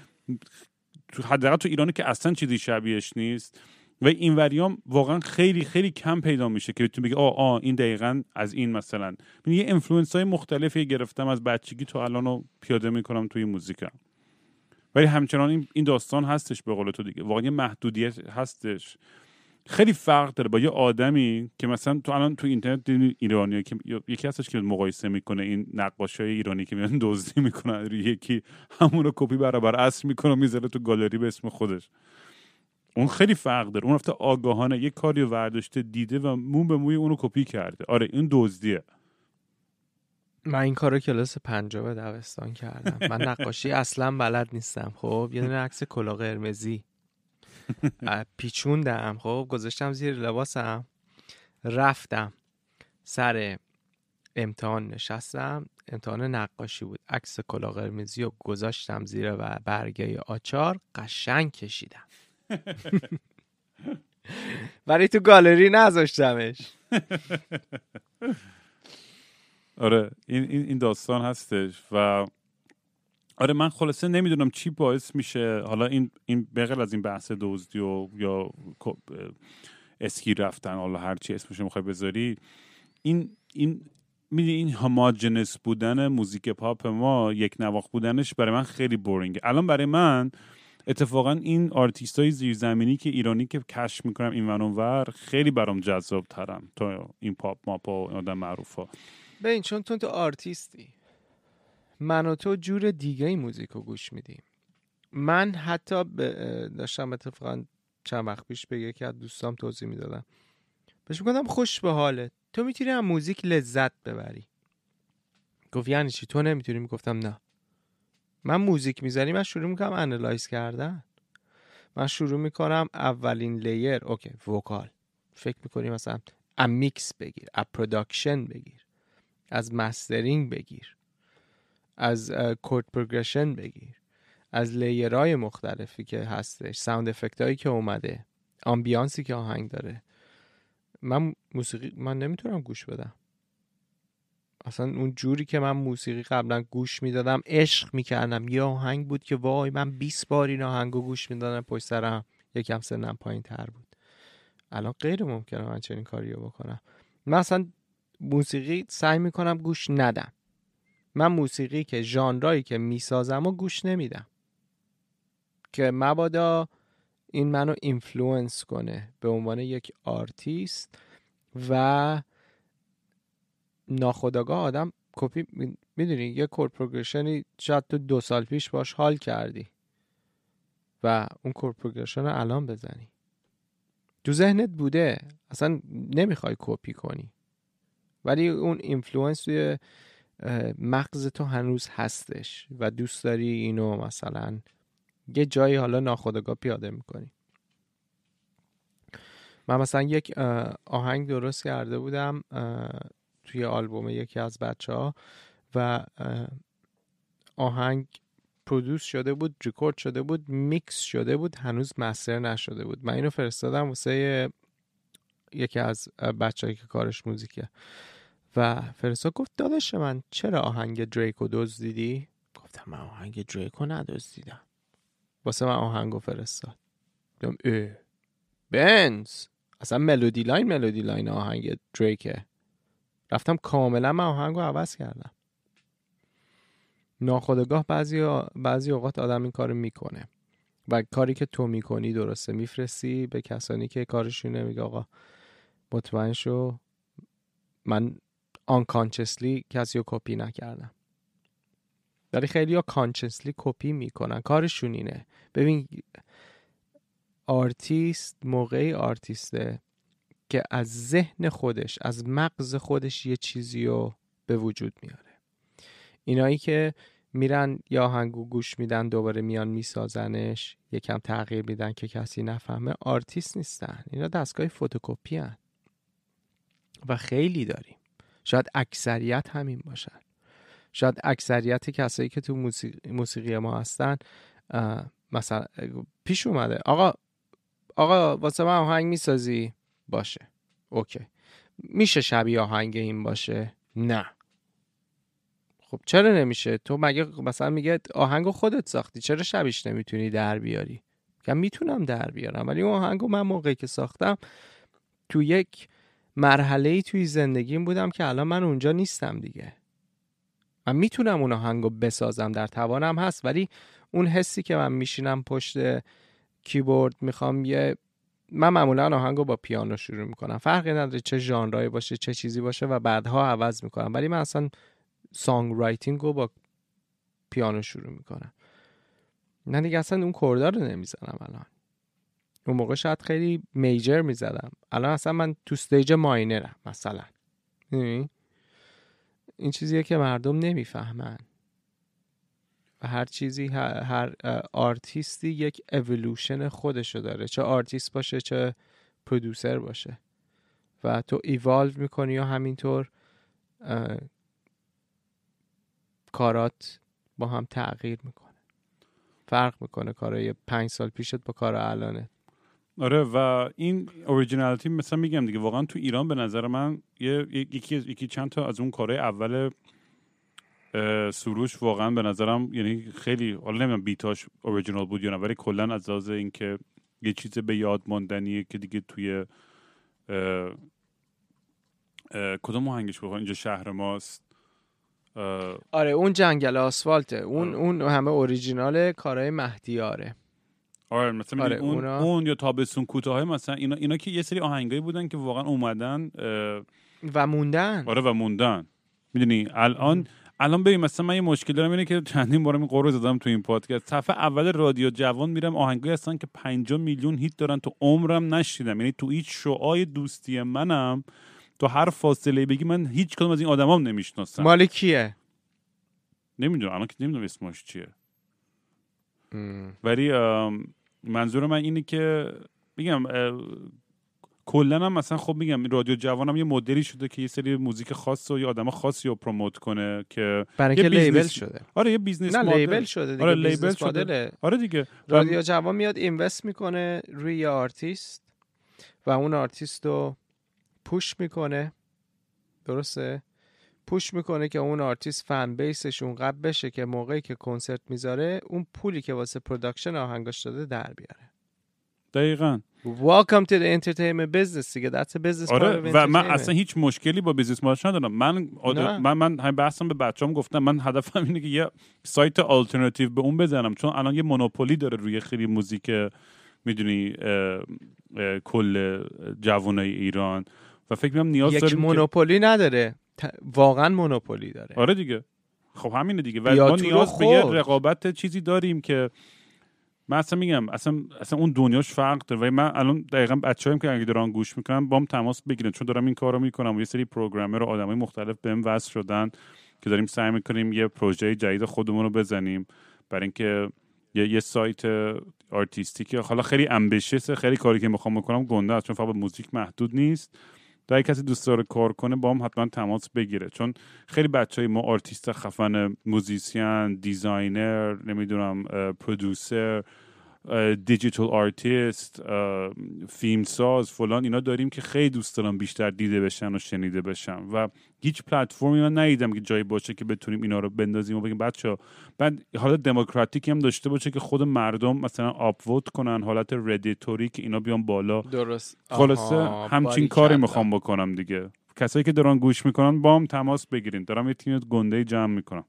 حداقل تو ایرانی که اصلا چیزی شبیهش نیست و این وریا هم واقعا خیلی خیلی کم پیدا میشه که بتونی بگی آ آ این دقیقا از این مثلا. یه influence های مختلفی گرفتم از بچگی تو الان رو پیاده می‌کنم توی موزیکم ولی همچنان این داستان هستش به قول تو دیگه. واقعا یه محدودیت هستش. خیلی فرق داره با یه آدمی که مثلا تو الان تو اینترنت ایرانی که یکی هستش که مقایسه می‌کنه این نقاش های ایرانی که میان دزدی می‌کنن یکی همون رو کپی برابر اصل می‌کنه می‌ذاره تو گالری به اسم خودش. اون خیلی فرق داره. اون رفته آگاهانه یه کاری ورداشته دیده و مون به موی اونو کپی کرده. آره این دزدیه. من این کارو کلاس پنجاب دوستان کردم. من نقاشی اصلا بلد نیستم خب؟ یه دونه عکس کلا قرمزی. پیچوندم خب؟ گذاشتم زیر لباسم. رفتم. سر امتحان نشستم. امتحان نقاشی بود. عکس کلا قرمزی رو گذاشتم زیر و برگه آچار. قشنگ کشیدم. برای تو گالری نذاشتمش. آره این, این داستان هستش و آره من خلاصه نمی‌دونم چی باعث میشه. حالا این این بغیر از این بحث دزدی و یا اسکی رفتن حالا هر چی اسمش می‌خوای بذاری این این می‌دونی این هم‌جنس بودن موزیک پاپ ما یک نواخت بودنش برای من خیلی boring ه الان برای من اتفاقا این آرتیست های زیرزمینی که ایرانی که کشف می‌کنم این ور خیلی برام جذاب ترم تا این پاپ ماپ و آدم معروف ها. ببین چون تو تو آرتیستی. من و تو جور دیگه ای موزیک رو گوش میدیم. من حتی داشتم اتفاقا چند وقت پیش به یکی از دوستام توضیح می‌دادم. بهش می‌گفتم خوش به حاله تو می‌تونی از موزیک لذت ببری. گفت یعنی چی؟ تو نمی‌تونی؟ می‌گفتم نه. من موزیک می‌ذاریم من شروع می‌کنم analyze کردن. من شروع می‌کنم اولین layer okay vocal. فکر می‌کنی مثلا ام میکس بگیر از production بگیر از mastering بگیر از chord progression بگیر از layer های مختلفی که هستش sound effect هایی که اومده ambiance ی که آهنگ داره. من موسیقی من نمی‌تونم گوش بدم. اصلا اون جوری که من موسیقی قبلا گوش می‌دادم عشق می‌کردم. یه آهنگ بود که وای من 20 بار این آهنگ رو گوش می‌دادم پشت سرم یکم سنم پایین تر بود. الان غیر ممکنه من چنین کاری رو بکنم. من اصلا موسیقی سعی می‌کنم گوش ندم. من موسیقی که ژانرایی که می‌سازم و گوش نمیدم. که مبادا این منو influence کنه به عنوان یک آرتیست و ناخودآگاه آدم کپی می‌دونی یه chord progression ی شاید تو دو سال پیش باش حال کردی و اون chord progression رو الان بزنی. تو ذهنت بوده اصلا نمی‌خوای کپی کنی. ولی اون influence توی مغز تو هنوز هستش و دوست داری اینو مثلا یه جایی حالا ناخودآگاه پیاده می‌کنی. من مثلا یک آهنگ درست کرده بودم توی آلبوم یکی از بچه ها و آهنگ produce شده بود ریکورد شده بود میکس شده بود هنوز master نشده بود. من اینو فرستادم واسه یکی از بچههایی که کارش موزیکه. و فرستاد گفت داداش من چرا آهنگ دریکو دزدیدی؟ گفتم من آهنگ دریکو ندزدیدم. واسه من آهنگو فرستاد. بنز. اصلا melody line melody line آهنگ دریکه. رفتم کاملا من آهنگ رو عوض کردم. ناخودآگاه بعضی, بعضی اوقات آدم این کارو می‌کنه و کاری که تو می‌کنی درسته. میفرستی به کسانی که کارشونه میگه آقا مطمئن شو من unconsciously کسی رو کپی نکردم. ولی خیلی ها consciously کپی می‌کنن. کارشون اینه. ببین آرتیست موقعی آرتیسته که از ذهن خودش از مغز خودش یه چیزی رو به وجود میاره. اینایی که میرن یا آهنگو گوش میدن دوباره میان میسازنش یکم تغییر میدن که کسی نفهمه آرتیست نیستن. اینا دستگاه فتوکپی ان. و خیلی داریم. شاید اکثریت همین باشن. شاید اکثریت کسایی که تو موسیقی, موسیقی ما هستن مثلا پیش اومده. آقا آقا واسه من آهنگ می‌سازی؟ باشه. okay. میشه شبیه آهنگ این باشه؟ نه. خب چرا نمیشه؟ تو مگه مثلا میگه آهنگو خودت ساختی چرا شبیش نمی‌تونی در بیاری؟ که می‌تونم در بیارم ولی اون آهنگو من موقعی که ساختم تو یک مرحله ای توی زندگیم بودم که الان من اونجا نیستم دیگه. من می‌تونم اون آهنگو بسازم در توانم هست ولی اون حسی که من میشینم پشت کیبورد می‌خوام یه من معمولا آهنگو با پیانو شروع می‌کنم. فرقی نداره چه ژانرایی باشه چه چیزی باشه و بعدها عوض می‌کنم. ولی من اصلا songwriting رو با پیانو شروع می‌کنم. نه دیگه اصلا اون chord ا رو نمی‌زنم الان. اون موقع شاید خیلی major می‌زدم. الان اصلا من تو stage minor م مثلا. این چیزیه که مردم نمی‌فهمن. و هر چیزی هر, آرتیستی یک اولوشن خودشو داره. چه آرتیست باشه چه producer باشه. و تو ایوالو می‌کنی و همینطور کارات با هم تغییر می‌کنه. فرق می‌کنه کارای پنج سال پیشت با کارای الانه. آره و این originality مثلا میگم دیگه واقعا تو ایران به نظر من یکی یکی چند تا از اون کارهای اول سروش واقعا به نظرم یعنی خیلی حالا نمی‌دونم بیتاش اوریجینال بود یا نه ولی کلا از لحاظ اینکه یه چیز به یاد ماندنیه که دیگه توی کدوم آهنگش بود اینجا شهر ماست. آره اون جنگل آسفالته. اون اون همه اوریجینال کارهای مهدیاره. آره مثلا آره اون, اون یا تابستون کوتاه مثلا اینا اینا که یه سری آهنگایی بودن که واقعا اومدن و موندن. آره و موندن. می‌دونی؟ الان الان ببین مثلا من یه مشکل دارم اینه که چندین بارم این قرو زدم تو این پادکست. صفحه اول رادیو جوان میرم آهنگایی هستن که 50 میلیون هیت دارن تو عمرم نشیدم. یعنی تو هیچ شعای دوستی منم تو هر فاصله بگی من هیچ کدوم از این آدمام نمی‌شناسم. مال کیه؟ نمی‌دونم الان که نمی‌دونم اسمش چیه. ولی منظور من اینه که میگم کلا هم مثلا خب میگم رادیو جوانم یه مدلی شده که یه سری موزیک خاص و یه آدم خاصی رو promote کنه که برای یه label شده. آره یه business نه label شده دیگه آره label شده. آره دیگه. رادیو جوان میاد invest می‌کنه روی یه آرتیست و اون آرتیست رو push می‌کنه. درسته؟ push می‌کنه که اون آرتیست fan base ش اونقدر بشه که موقعی که کنسرت می‌ذاره اون پولی که واسه production آهنگاش داده در بیاره. دقیقا. Welcome to the entertainment business دیگه. That's a business آره و من اصلا هیچ مشکلی با business model ش ندارم. من من من همین بحثم به بچه‌ام گفتم. من هدفم اینه که یه سایت آلترناتیو به اون بزنم. چون الان یه monopoly داره روی خیلی موزیک می‌دونی کل جوانای ایران. و فکر می‌کنم نیاز یک monopoly نداره. واقعا monopoly داره. آره دیگه. خب همینه دیگه. و ما نیاز به یه رقابت چیزی داریم که من اصلا میگم اصلا اصلا اون دنیاش فرق داره. و من الان دقیقا بچه‌هایم که اگه دارن گوش می‌کنن باهام تماس بگیرن. چون دارم این کارو می‌کنم و یه سری programmer و آدمای مختلف بهم وصل شدن که داریم سعی می‌کنیم یه پروژه جدید خودمون رو بزنیم. برای اینکه یه, یه سایت artistic ی حالا خیلی ambitious خیلی کاری که می‌خوام بکنم گنده است. چون فقط موزیک محدود نیست. تا کسی دوست داره کار کنه باهام حتما تماس بگیره. چون خیلی بچه های ما آرتیست خفن musician designer نمی‌دونم producer digital artist فیلم ساز فلان اینا داریم که خیلی دوست دارم بیشتر دیده بشن و شنیده بشن و هیچ پلتفرمی من ندیدم که جایی باشه که بتونیم اینا رو بندازیم و بگیم بچه بعد حالت دموکراتیکی هم داشته باشه که خود مردم مثلا upvote کنن حالت Reddit طوری که اینا بیان بالا. درست. خلاصه همچین کاری می‌خوام بکنم دیگه. کسایی که دارن گوش می‌کنن باهام تماس بگیرین. دارم یه تیم گنده جمع می‌کنم.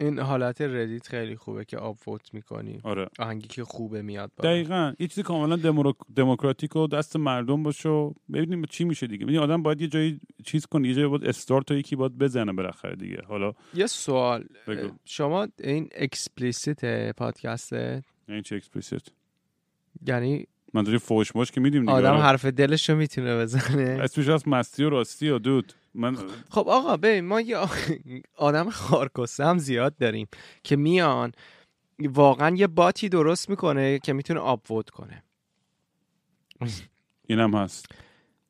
این حالت Reddit خیلی خوبه که upvote می‌کنی. آره. آهنگی که خوبه میاد بالا. دقیقا. یه چیزی کاملا دمو- دموکراتیک و دست مردم باشه و ببینیم چی میشه دیگه. ببین آدم باید یه جایی چیز کنه یه جایی باید استارتو یکی باید بزنه بالاخره دیگه. حالا یه سوال. بگو. شما این explicit پادکسته یعنی چه explicit یعنی منظوری فوش ماش که میدیم دیگه آدم آره. حرف دلش رو می‌تونه بزنه. اسمش از مستی و راستی و دود. من خب آقا ببین ما یه آدم خارکسته هم زیاد داریم که میان واقعا یه باتی درست می‌کنه که می‌تونه آب وود کنه. اینم هست.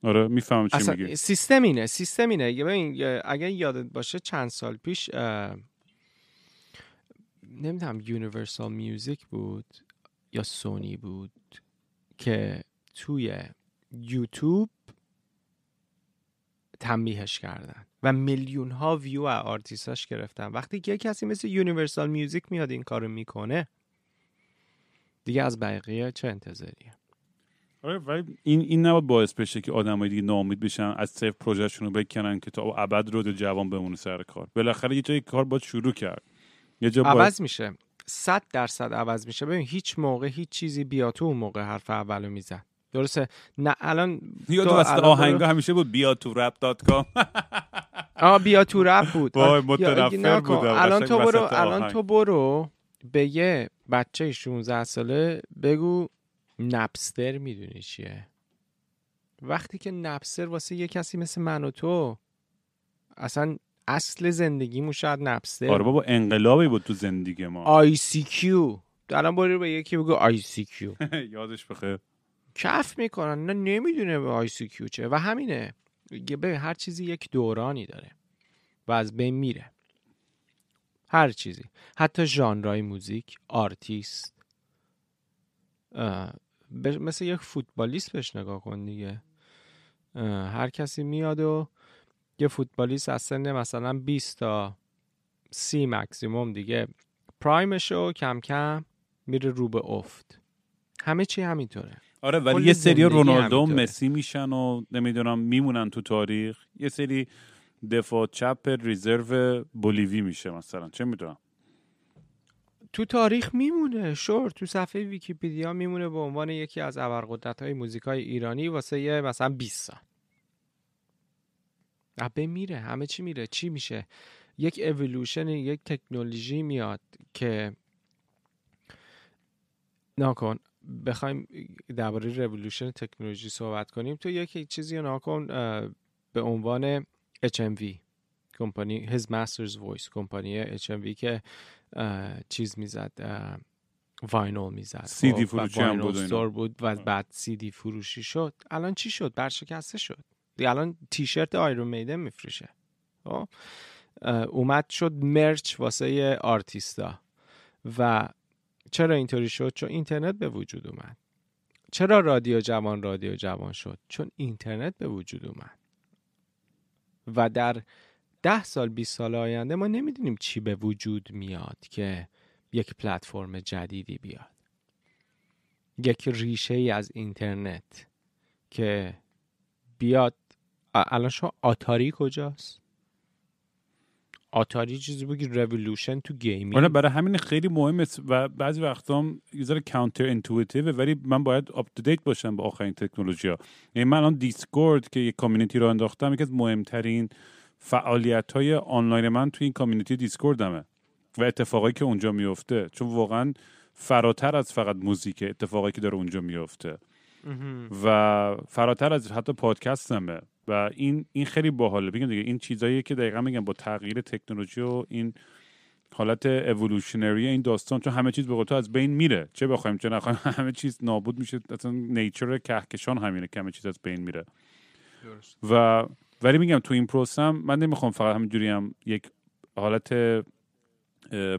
آره می‌فهمم چی میگی. سیستم اینه سیستم اینه. ببین اگه یادت باشه چند سال پیش نمی‌دونم یونیورسال میوزیک بود یا سونی بود. که توی یوتیوب تنبیهش کردن و میلیون ها ویو از آرتیستاش گرفتن. وقتی که کسی مثل Universal Music میاد این کارو می‌کنه دیگه از بقیه چه انتظاریه؟ آره ولی این این نباید باعث بشه که آدمای دیگه ناامید بشن از صفر پروژهشون رو بکنن که تا ابد رادیو جوان بمونه سر کار. بالاخره یه جایی کار باید شروع کرد. یه جا باید عوض میشه. صد درصد عوض میشه. ببین هیچ موقع هیچ چیزی بیا تو اون موقع حرف اولو میزن. درسته؟ نه الان یاد تو الان آهنگا همیشه بود بیا تو رپ dot com. آ بیا تو رپ بود. وای، متنفر یا-. بودم. الان تو برو وسط الان. تو برو به یه بچه 16 ساله بگو Napster می‌دونی چیه. وقتی که Napster واسه یه کسی مثل من و تو اصلا اصل زندگیمون شاید Napster آره بابا انقلابی بود تو زندگی ما. ICQ. الان برو به یکی بگو ICQ. یادش بخیر. کف می‌کنن. نه نمی‌دونه به ICQ چیه. و همینه. ببین هر چیزی یک دورانی داره و از بین میره. هر چیزی. حتی ژانرهای موزیک آرتیست. به- مثل یک فوتبالیست بهش نگاه کن دیگه. هر کسی میاد و یه فوتبالیست از سن مثلا 20 تا 30 مکسیموم دیگه prime ش رو کم کم میره رو به افت. همه چی همینطوره. آره ولی یه سری رونالدو. مسی میشن و نمی‌دونم میمونن تو تاریخ. یه سری دفاع چپ reserve بولیوی میشه مثلا. چه می‌دونم. تو تاریخ میمونه شور. تو صفحه ویکیپیدیا میمونه به عنوان یکی از ابرقدرت های موزیک های ایرانی واسه یه مثلا 20 سال. ابه میره همه چی میره. چی میشه؟ یک اولوشن یک تکنولوژی میاد که ناکن بخوایم درباره رولوشن تکنولوژی صحبت کنیم. تو یک چیزی رو ناکن به عنوان HMV کمپانی His Master's Voice کمپانی HMV که چیز می‌زد واینول می‌زد. CD خب، و فروشی هم بود و بود بعد سی دی فروشی شد. الان چی شد؟ برشکسته شد. الان تیشرت آیرون میدن میفروشه. خب؟ اومد شد مرچ واسه آرتیستا. و چرا اینطوری شد؟ چون اینترنت به وجود اومد. چرا رادیو جوان رادیو جوان شد؟ چون اینترنت به وجود اومد. و در ده سال 20 سال آینده ما نمی‌دونیم چی به وجود میاد که یک پلتفرم جدیدی بیاد. یک ریشه ای از اینترنت که بیاد. الان شما آتاری کجاست؟ آتاری چیزی بگی رولوشن تو gaming آره برای همین خیلی مهمه و بعضی وقتا هم یه ذره counterintuitive ولی من باید update باشم با آخرین تکنولوژی ها یعنی من الان Discord که یک community رو انداختم یکی از مهمترین فعالیت های آنلاین من توی این community Discord مه و اتفاقایی که اونجا میفته چون واقعا فراتر از فقط موزیک اتفاقایی که داره اونجا میفته و فراتر از حتی پادکستمه. و این این خیلی باحاله. بگم دیگه این چیزاییه که دقیقا میگم با تغییر تکنولوژی و این حالت اِوولوشنری این داستان چون همه چیز به تو از بین میره. چه بخوایم چه نخوایم همه چیز نابود میشه. اصلا نیچر کهکشان همینه که همه چیز از بین میره. و ولی میگم تو این پروسم من نمی‌خوام فقط همینجوری هم یک حالت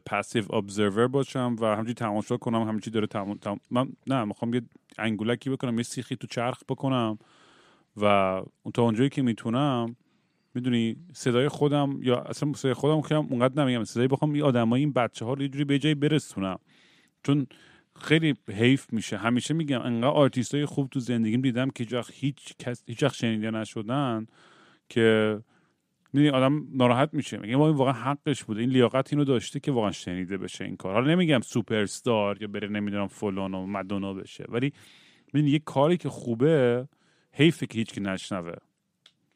passive observer باشم و همینجوری تماشا کنم همینجوری داره تم... تم... من نه می‌خوام یه انگولکی بکنم یه سیخی تو چرخ بکنم و تا اونجایی که می‌تونم می‌دونی صدای خودم یا اصلا صدای خودم که اونقدر نمیگم صدای بخوام این آدمای این بچه ها رو یه جوری به جایی برسونم. چون خیلی حیف میشه. همیشه میگم انقدر آرتیست های خوب تو زندگیم دیدم که هیچ کس هیچ شنیده نشدن که می‌دونی آدم ناراحت میشه. میگه ما این واقعا حقش بوده این لیاقت اینو داشته که واقعا شنیده بشه این کار حالا نمیگم سوپر استار یا بره نمی‌دونم فلان و مدونا بشه ولی می‌دونی یه کاری که خوبه حیفه که هیچ کی نشنوه.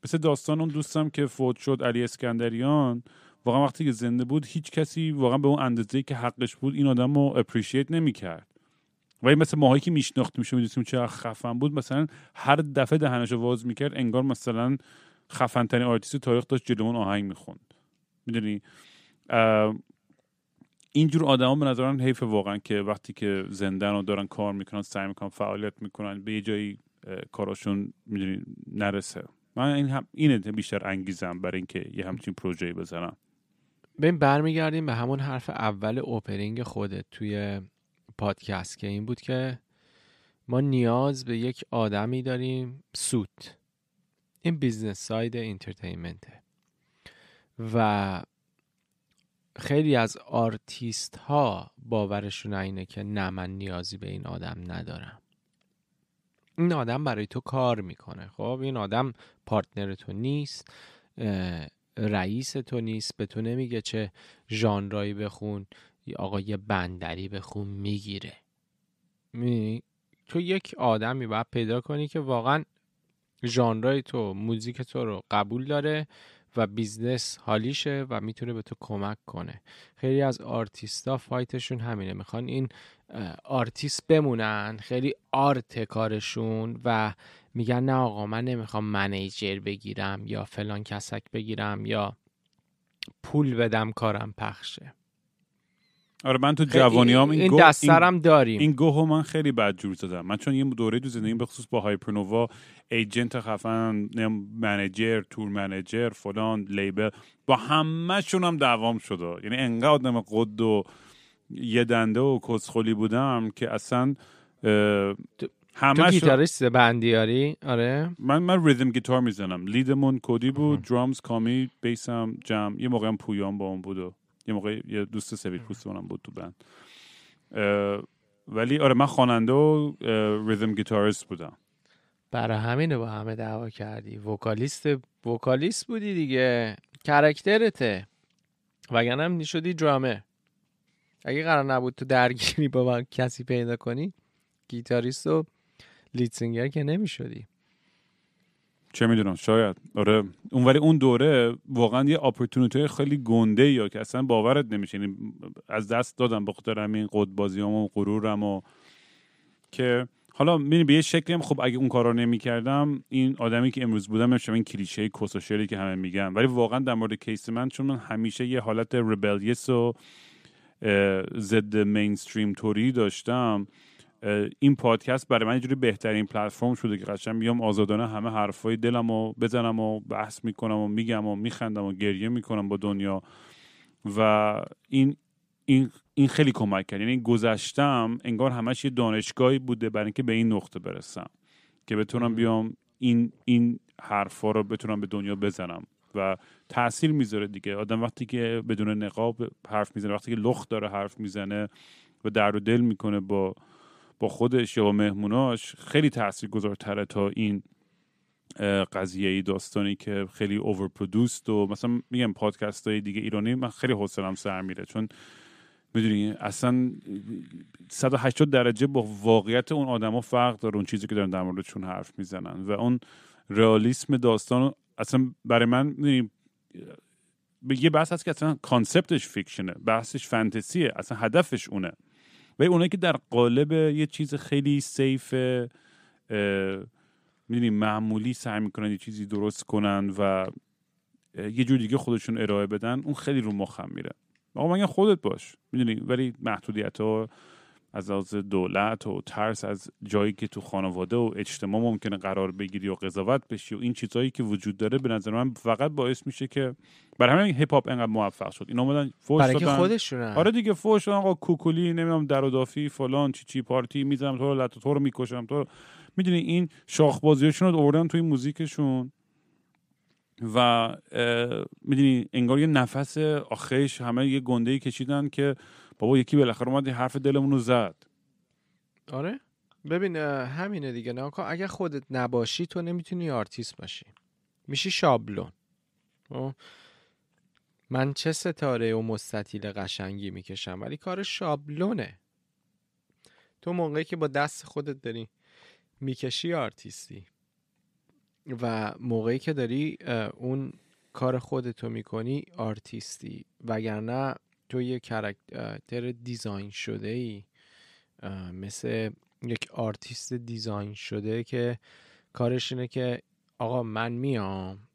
مثل داستان اون دوستم که فوت شد علی اسکندریان واقعا وقتی که زنده بود هیچ کسی واقعا به اون اندازه که حقش بود این آدم رو اپریشیت نمی‌کرد. ولی مثل ماهایی که میشناختیم میشه می‌دونستیم چه خفن بود. مثلا هر دفعه دهنش رو واز می‌کرد انگار مثلا خفن ترین آرتیست تاریخ داشت جلومون آهنگ می‌خوند. می‌دونی؟ اینجور آدما به نظرم حیف واقعا که وقتی که زندن و دارن کار می‌کنن سعی می‌کنن فعالیت می‌کنن به یه جایی کاراشون می‌دونی نرسه. من این هم اینه بیشتر انگیزم برای اینکه یه همچین پروژه‌ای بزنم. ببین برمیگردیم به همون حرف اول opening خودت توی پادکست که این بود که ما نیاز به یک آدمی داریم suit. این business side entertainment ه و خیلی از آرتیست ها باورشون اینه که نه من نیازی به این آدم ندارم. این آدم برای تو کار می‌کنه خب؟ این آدم partner تو نیست رئیس تو نیست به تو نمیگه چه ژانرایی بخون یا آقا یه بندری بخون می‌گیره. تو یک آدمی باید پیدا کنی که واقعا ژانرای تو موزیک تو رو قبول داره و business حالیشه و می‌تونه به تو کمک کنه. خیلی از آرتیستا fight شون همینه. می‌خوان این آرتیست بمونن خیلی art کارشون و میگن نه آقا من نمی‌خوام manager بگیرم یا فلان کسک بگیرم یا پول بدم کارم پخشه. آره من تو جوانیام این, این دسترم داریم. این گوهو من خیلی بد جور زدم. من چون یه دوره تو زندگی به خصوص با Hypernova agent خفن manager tour manager فلان label با همه هم دعوام شده یعنی انقدر آدم قد و یه دنده و کسخلی بودم که اصلا همه تو گیتاریست band ی آره آره. من من ریتم گیتار می‌زنم. lead مون کودی بود drums کامی bass م جم یه موقع هم پویان با اون بود یه موقع یه دوست سفید پوستمونم بود تو band. ولی آره من خواننده و ریتم گیتاریست بودم. برای همینه با همه دعوا کردی. vocalist vocalist بودی دیگه. character ته. وگرنه هم شدی درامر. اگه قرار نبود تو درگیری با کسی پیدا کنی گیتاریست و lead singer که نمی‌شدی. چه می‌دونم شاید. آره. اونوری اون دوره واقعا یه opportunity خیلی گنده‌ای که اصلا باورت نمیشه. یعنی از دست دادم به خاطر همین قدبازیام و غرورم و که حالا می‌بینی به یه شکلی هم خب اگه اون کارا نمی‌کردم این آدمی که امروز بودم نمیشه این کلیشه کس که همه میگن. ولی واقعا در مورد case من چون من همیشه یه حالت rebellious و ضد mainstream طوری داشتم این پادکست برای من اینجوری بهترین پلتفرم شده که قشنگ بیام آزادانه همه حرفای دلم رو بزنم و بحث می‌کنم و میگم و میخندم و گریه می‌کنم با دنیا. و این این این خیلی کمک کرد. یعنی گذشتم انگار همش یه دانشگاهی بوده برای اینکه به این نقطه برسم که بتونم بیام این این حرفا رو بتونم به دنیا بزنم. و تاثیر می‌ذاره دیگه. آدم وقتی که بدون نقاب حرف می‌زنه وقتی که لخت داره حرف می‌زنه و درد و دل می‌کنه با با خودش یا با مهموناش خیلی تأثیر گذارتره تا این قضیه ای داستانی که خیلی اوور و مثلا میگم پادکست های دیگه ایرانی من خیلی حوصلم سر میره. چون می‌دونی اصلا 180 درجه با واقعیت اون آدما فرق داره اون چیزی که دارن در موردشون حرف می‌زنن. و اون رئالیسم داستان اصلا برای من می‌دونی یه بحث هست که اصلا concept ش fiction ه بحثش فانتزیه اصلا هدفش اونه. و اونایی که در قالب یه چیز خیلی safe می‌دونی معمولی سعی می‌کنن یه چیزی درست کنن و یه جور دیگه خودشون ارائه بدن اون خیلی رو مخم میره. آقا من خودت باش می‌دونی؟ ولی محدودیت ها از از دولت و ترس از جایی که تو خانواده و اجتماع ممکنه قرار بگیری و قضاوت بشی و این چیزهایی که وجود داره به نظر من فقط باعث میشه که برای همین هیپ هاپ انقدر موفق شد. اینا اومدن فوش برای دادن. آره دیگه فوش آقا کوکولی نمی‌دونم در و دافی فلان چی چی پارتی می‌زنم تو رو تو رو می‌کشم تو رو. می‌دونی این شاخ بازیاشون رو آوردن توی موزیکشون و می‌دونی انگار یه نفس آخرش همه یه گنده کشیدن که بابا یکی بالاخره اومد حرف دلمون رو زد. آره؟ ببین همینه دیگه نه؟ اگه خودت نباشی تو نمی‌تونی آرتیست باشی. میشی شابلون. خب؟ من چه ستاره و مستطیل قشنگی می‌کشم ولی کار شابلونه. تو موقعی که با دست خودت داری می‌کشی آرتیستی. و موقعی که داری اون کار خودتو می‌کنی آرتیستی. وگرنه تو یه character design شده ای مثل یک آرتیست design شده که کارش اینه که آقا من میام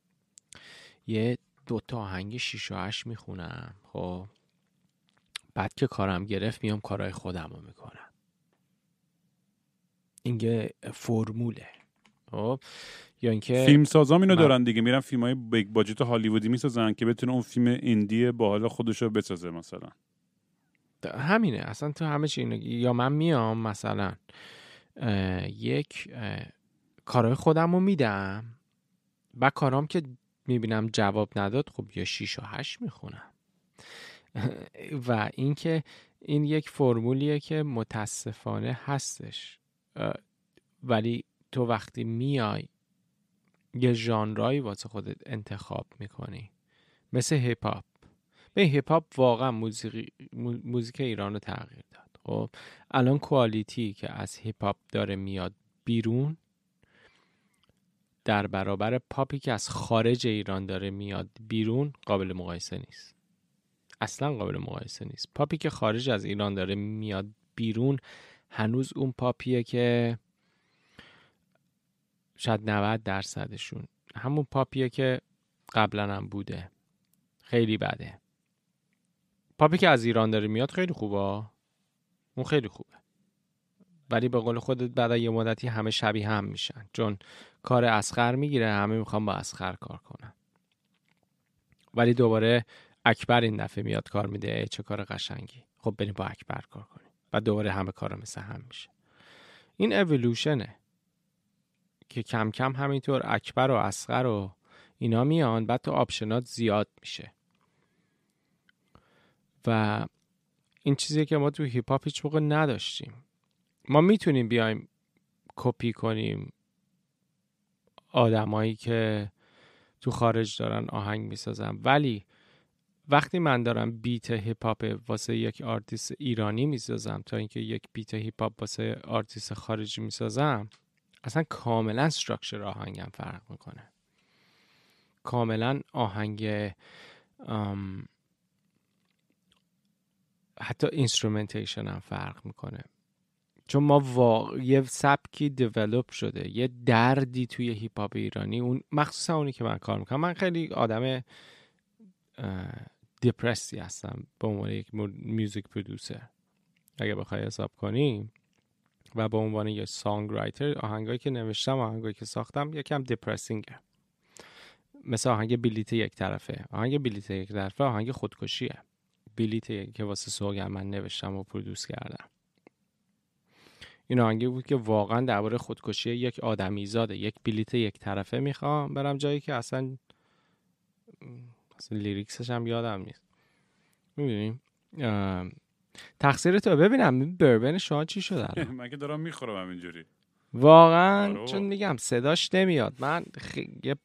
یه دوتا آهنگ شیش و هشت می‌خونم خب؟ بعد که کارم گرفت میام کارهای خودم رو می‌کنم اینگه فرموله. خب. یا اینکه فیلم سازام اینو دارن دیگه میرن فیلم های بیگ باجت هالیوودی می‌سازن که بتونه اون فیلم ایندی با حال خودش رو بسازه مثلا. همینه. اصلا تو همه چی اینه یا من میام مثلا یک کارهای خودم رو میدم و کارام که می‌بینم جواب نداد خب یا 6 و 8 می‌خونم. و اینکه این یک فرمولیه که متاسفانه هستش. ولی تو وقتی میای یه ژانرایی واسه خودت انتخاب می‌کنی. مثل هیپ هاپ به هیپ هاپ واقعا موزیک موزیک ایران رو تغییر داد. خب الان quality که از هیپ هاپ داره میاد بیرون در برابر پاپی که از خارج ایران داره میاد بیرون قابل مقایسه نیست. اصلا قابل مقایسه نیست. پاپی که خارج از ایران داره میاد بیرون هنوز اون پاپیه که شاید 90 درصدشون. همون پاپیه که قبلا هم بوده. خیلی بده. پاپی که از ایران داره میاد خیلی خوبه؟ اون خیلی خوبه. ولی به قول خودت بعد یه مدتی همه شبیه هم میشن. چون کار اسخر می‌گیره همه می‌خوان با اسخر کار کنن. ولی دوباره اکبر این دفعه میاد کار میده. چه کار قشنگی. خب بریم با اکبر کار کنیم. و دوباره همه کار مثل هم میشه. این اولوشنه که کم کم همینطور اکبر و اصغر و اینا میان بعد تو option ات زیاد میشه. و این چیزی که ما تو هیپ هاپ هیچ موقع نداشتیم. ما می‌تونیم بیایم کپی کنیم آدمایی که تو خارج دارن آهنگ می‌سازن. ولی وقتی من دارم beat هیپ هاپ واسه یک آرتیست ایرانی می‌سازم تا اینکه یک beat هیپ هاپ واسه آرتیست خارجی می‌سازم اصلا کاملا structure آهنگم فرق می‌کنه. کاملا آهنگ حتی instrumentation هم فرق می‌کنه. چون ما وا... یه سبکی دیولپ شده یه دردی توی هیپ هاپ ایرانی اون مخصوصا اونی که من کار می‌کنم. من خیلی آدم دیپرسی هستم به عنوان یک میوزیک پرودوسر اگه بخوای حساب کنی و به عنوان یک سانگ رایتر آهنگایی که نوشتم آهنگایی که ساختم یکم دیپرسینگه مثل آهنگ بلیت یک طرفه. آهنگ بلیت یک طرفه آهنگ خودکشیه. بلیت که واسه سوگن من نوشتم و پرودوس کردم. این آهنگی بود که واقعا درباره خودکشی یک آدمی زاده یک بلیت یک طرفه می‌خوام برم جایی که اصلا اصلا لیریکسش هم یادم نیست. می‌دونیم تقصیر تو ببینم بربن شما چی شده من که دارم می‌خورم همینجوری؟ واقعا آره چون میگم صداش نمیاد. من خ... یه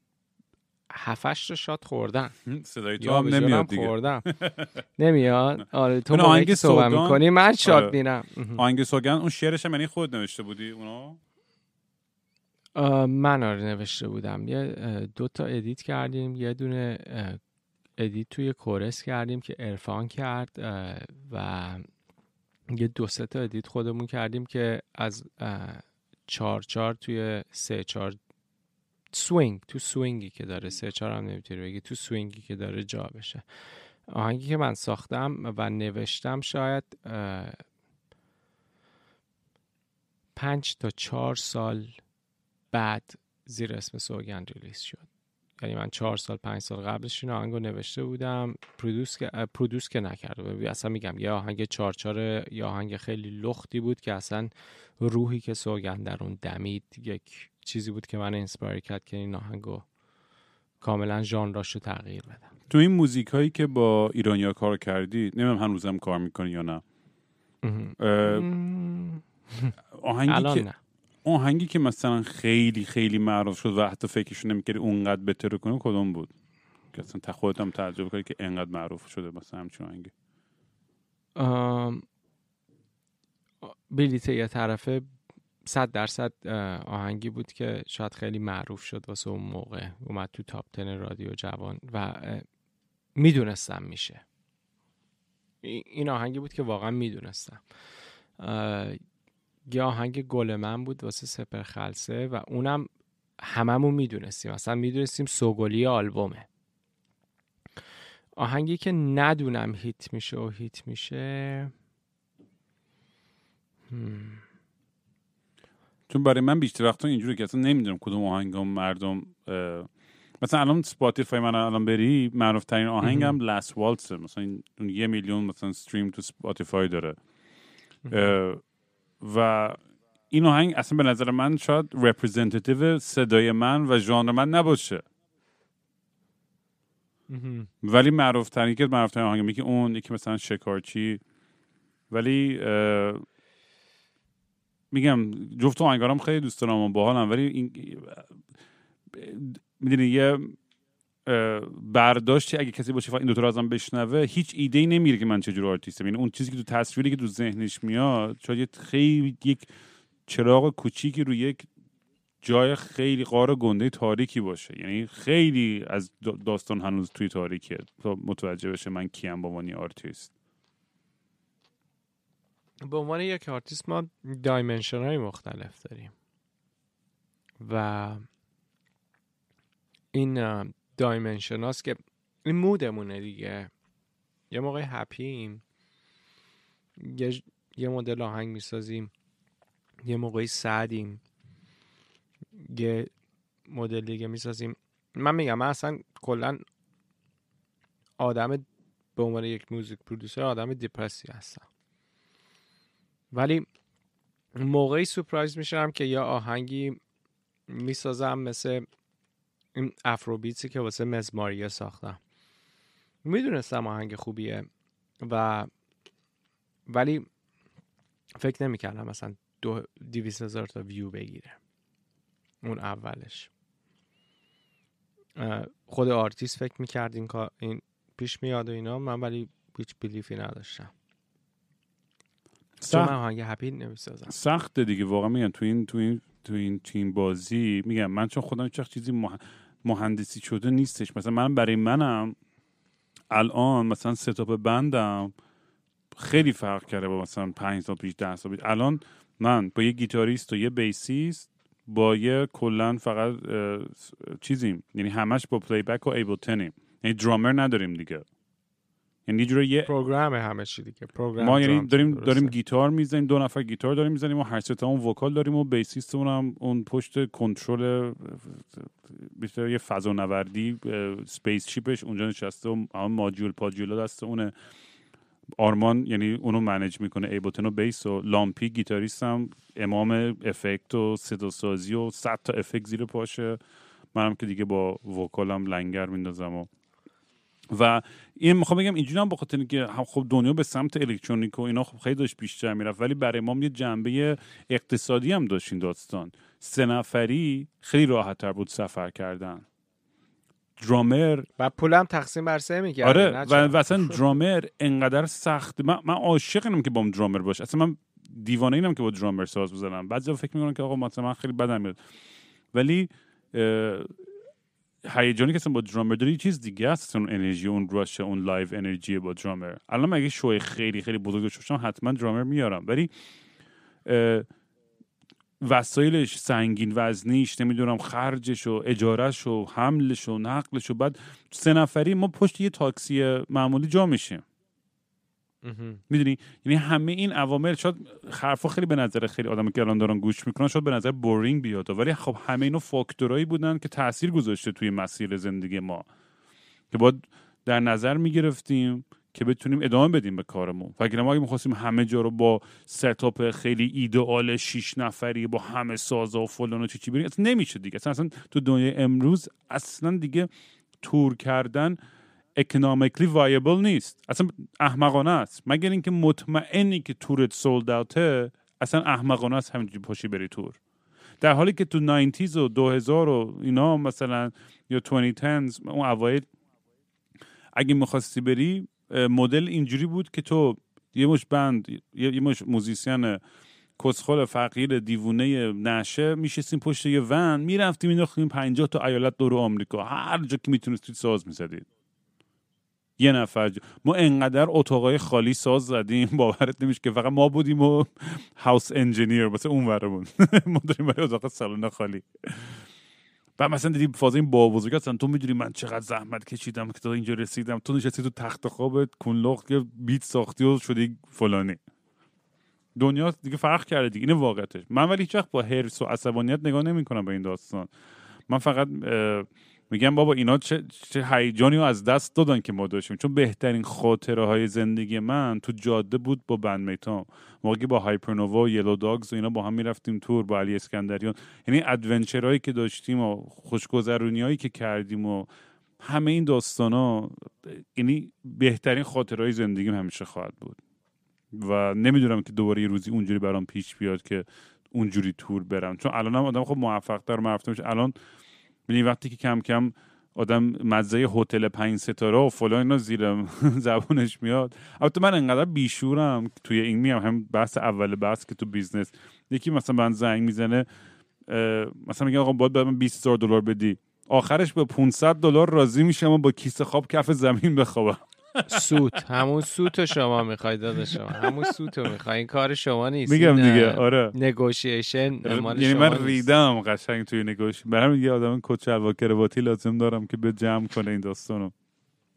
هفتش رو shot خوردم. صدای تو هم نمیاد دیگه. خوردم. نمیاد؟ آره تو آهنگ صحبت می‌کنی من shot آره. میرم آهنگ سوگند اون شعرش هم یعنی خودت نوشته بودی اونو؟ من آره نوشته بودم. یه دو تا edit کردیم. یه دونه edit توی chorus کردیم که عرفان کرد و یه دو سه تا edit خودمون کردیم که از چار چار توی سه چار swing تو swing ی که داره سه چهار هم نمی‌تونی بگی تو swing ی که داره جا بشه. آهنگی که من ساختم و نوشتم شاید پنج تا چهار سال بعد زیر اسم سوگند release شد. یعنی من چهار سال پنج سال قبلش این آهنگ رو نوشته بودم. produce که produce که نکرده اصلا میگم یه آهنگ چارچار یا آهنگ خیلی لختی بود که اصلا روحی که سوگند در اون دمید یک چیزی بود که من inspire کرد که این آهنگو کاملا ژانراش رو تغییر بدم. تو این موزیک هایی که با ایرانیا کار کردی نمی‌دونم هنوزم کار می‌کنی یا نه. آهنگی که نه. آهنگی که مثلا خیلی خیلی معروف شد و حتی فکرشو نمی‌کردی اونقدر بهتر کنه کدوم بود؟ که اصلا خودت هم تعجب کنی که انقدر معروف شده مثلا همچین آهنگی. بلیت یه طرفه صد درصد آهنگی بود که شاید خیلی معروف شد واسه اون موقع. اومد تو تاپ تن رادیو جوان و می‌دونستم میشه. این آهنگی بود که واقعا می‌دونستم. یه آهنگ گل من بود واسه سپر خلصه و اونم هممون می‌دونستیم. اصلا می‌دونستیم سوگلی آلبومه. آهنگی که ندونم هیت میشه و هیت میشه. چون برای من بیشتر وقتا اینجوری که اصلا نمی‌دونم کدوم آهنگم مردم مثلا الان Spotify من الان بری معروف ترین آهنگم Last Waltz مثلا اون یه میلیون مثلا stream تو Spotify داره. و این آهنگ اصلا به نظر من شاید representative صدای من و ژانر من نباشه. ولی معروف ترین که معروف ترین آهنگ که اون یکی مثلا شکارچی. ولی میگم جفت آهنگارم خیلی دوست دارم و باحالم ولی این می‌دونی یه برداشتی اگه کسی باشه این دوتا رو ازم بشنوه هیچ ایده ای نمیره که من چجور آرتیستم یعنی اون چیزی که تو تصویری که تو ذهنش میاد شاید خیلی یک چراغ کوچیکی رو یک جای خیلی غار گنده تاریکی باشه. یعنی خیلی از داستان هنوز توی تاریکه. تا متوجه بشه من کیم با عنوان آرتیست. به عنوان یک آرتیست ما dimension های مختلف داریم. و این dimension هاست که این mood مونه دیگه. یه موقع happy یم. یه, یه مدل آهنگ می‌سازیم. یه موقعی sad یم. یه مدل دیگه می‌سازیم. من میگم من اصلا کلا آدم به عنوان یک موزیک پرودوسر آدم دیپرسی هستم. ولی موقعی سپرایز میشم که یا آهنگی می‌سازم مثل این افروبیتسی که واسه مزماریا ساختم. می‌دونستم آهنگ خوبیه و ولی فکر نمی‌کردم مثلا دو دیویس هزار تا ویو بگیره. اون اولش. خود آرتیست فکر می‌کرد این, این پیش میاد و اینا. من ولی هیچ belief ی نداشتم. سخت. من آهنگ happy نمی‌سازم. سخته دیگه. واقعا میگم تو این تو این تو این تیم بازی میگم من چون خودم چه چیزی مهندسی شده نیستش. مثلا من برای منم الان مثلا setup band م خیلی فرق کرده با مثلا پنج سال پیش ده سال پیش. الان من با یه گیتاریست و یه bassist با یه کلا فقط چیزیم. یعنی همش با playback و Ableton یم یعنی درامر نداریم دیگه. یعنی جوری یه program همه چی دیگه. program ما یعنی داریم داریم گیتار می‌زنیم دو نفر گیتار داریم می‌زنیم و هر سه اون vocal داریم و bassist مون هم اون پشت کنترل بیشتر یه فضا نوردی spaceship ش اونجا نشسته و ماجول پاجولا دست اونه. آرمان یعنی اونو manage می‌کنه Ableton و bass و لامپی گیتاریست هم امام افکت و صدا سازی و صد تا افکت زیر پاشه. منم که دیگه با وکالم لنگر میندازم و و این می‌خوام بگم اینجوری هم بخاطر اینکه خب دنیا به سمت الکترونیک و اینا خب خیلی داشت بیشتر می‌رفت ولی برای ما یه جنبه اقتصادی هم داشت این داستان. سه نفری خیلی راحت تر بود سفر کردن. درامر و پولم تقسیم بر سه می‌کرد آره و, اصلا درامر انقدر سخت. من, من عاشق اینم که با درامر باشه. اصلا من دیوانه اینم که با درامر ساز بزنم. بعضی فکر می‌کنم که آقا مثلا من خیلی بدم میاد. ولی هیجانی که با درامر داری چیز دیگه است اون انرژی اون rush اون live energy با درامر. الان مگه شوی خیلی خیلی بزرگ داشته حتما درامر میارم. ولی وسایلش سنگین وزنیش نمی‌دونم خرجش و اجارش و حملش و نقلش و بعد سه نفری ما پشت یه تاکسی معمولی جا میشیم. می‌دونی؟ یعنی همه این عوامل شاید حرفا خیلی به نظر خیلی آدم که الان دارن گوش می‌کنن شاید به نظر بورینگ بیاد. ولی خب همه اینو فاکتورایی بودن که تاثیر گذاشته توی مسیر زندگی ما. که باید در نظر می‌گرفتیم که بتونیم ادامه بدیم به کارمون. و ما اگه می‌خواستیم همه جا رو با ستاپ خیلی ایدئال شیش نفری با همه سازا و فلان و چی چی بریم اصلا نمیشه دیگه. اصلا, اصلا تو دنیای امروز اصلا دیگه تور کردن economically viable نیست. اصلا احمقانه است. مگر اینکه مطمئنی که تورت sold out ه اصلا احمقانه است همینجوری پاشی بری تور. در حالی که تو 90 و 2000 و اینا مثلا یا 2010 اون اوایل اگه می‌خواستی بری مدل اینجوری بود که تو یه مش band یه مش musician کسخل فقیر دیوونه نشه میشستیم پشت یه ون می‌رفتیم مینداختیم 50 تا ایالت دور آمریکا. هر جا که می‌تونستید ساز می‌زدید. یه نفر ما انقدر اتاقای خالی ساز زدیم باورت نمیشه که فقط ما بودیم و هاوس انجینیر واسه اون ورمون. ما داریم برای اتاق سالن خالی. و مثلا دیدی فاز این با بزرگ هستن تو می‌دونی من چقدر زحمت کشیدم که تا اینجا رسیدم. تو نشستی تو تخت خوابت کنلخ که بیت ساختی و شدی فلانی. دنیا دیگه فرق کرده دیگه این واقعتش من ولی هیچ وقت با حرص و عصبانیت نگاه نمی‌کنم به این داستان. من فقط میگم بابا اینا چه, چه هیجانی از دست دادن که ما داشتیم. چون بهترین خاطره های زندگی من تو جاده بود با بند میتام. موقعی با هایپرنووا و یلو داگز و اینا با هم می‌رفتیم تور با علی اسکندریان. یعنی ادونچرهایی که داشتیم و خوشگذرونی هایی که کردیم و همه این داستان ها یعنی بهترین خاطرهای زندگیم همیشه خواهد بود. و نمی‌دونم که دوباره یه روزی اونجوری برام پیش بیاد که اونجوری تور برم. چون الان هم آدم خب موفق تر میشه. الان یعنی وقتی که کم کم آدم مزه هتل پنج ستاره و فلان اینا زیر زبونش میاد. البته من انقدر بیشعورم توی این میام هم بحث اول بحث که تو business. یکی مثلا من زنگ می‌زنه مثلا میگه آقا باید به من 20 دلار بدی. آخرش به 500 دلار راضی میشم و با کیسه خواب کف زمین بخوابم. سوت. همون سوت شما می‌خوای داده شما. همون سوت رو می‌خوای. این کار شما نیست. میگم دیگه. آره. negotiation یعنی من ریدم قشنگ توی نگوش برام یه آدم کچل و کرواتی لازم دارم که به جمع کنه این داستانو.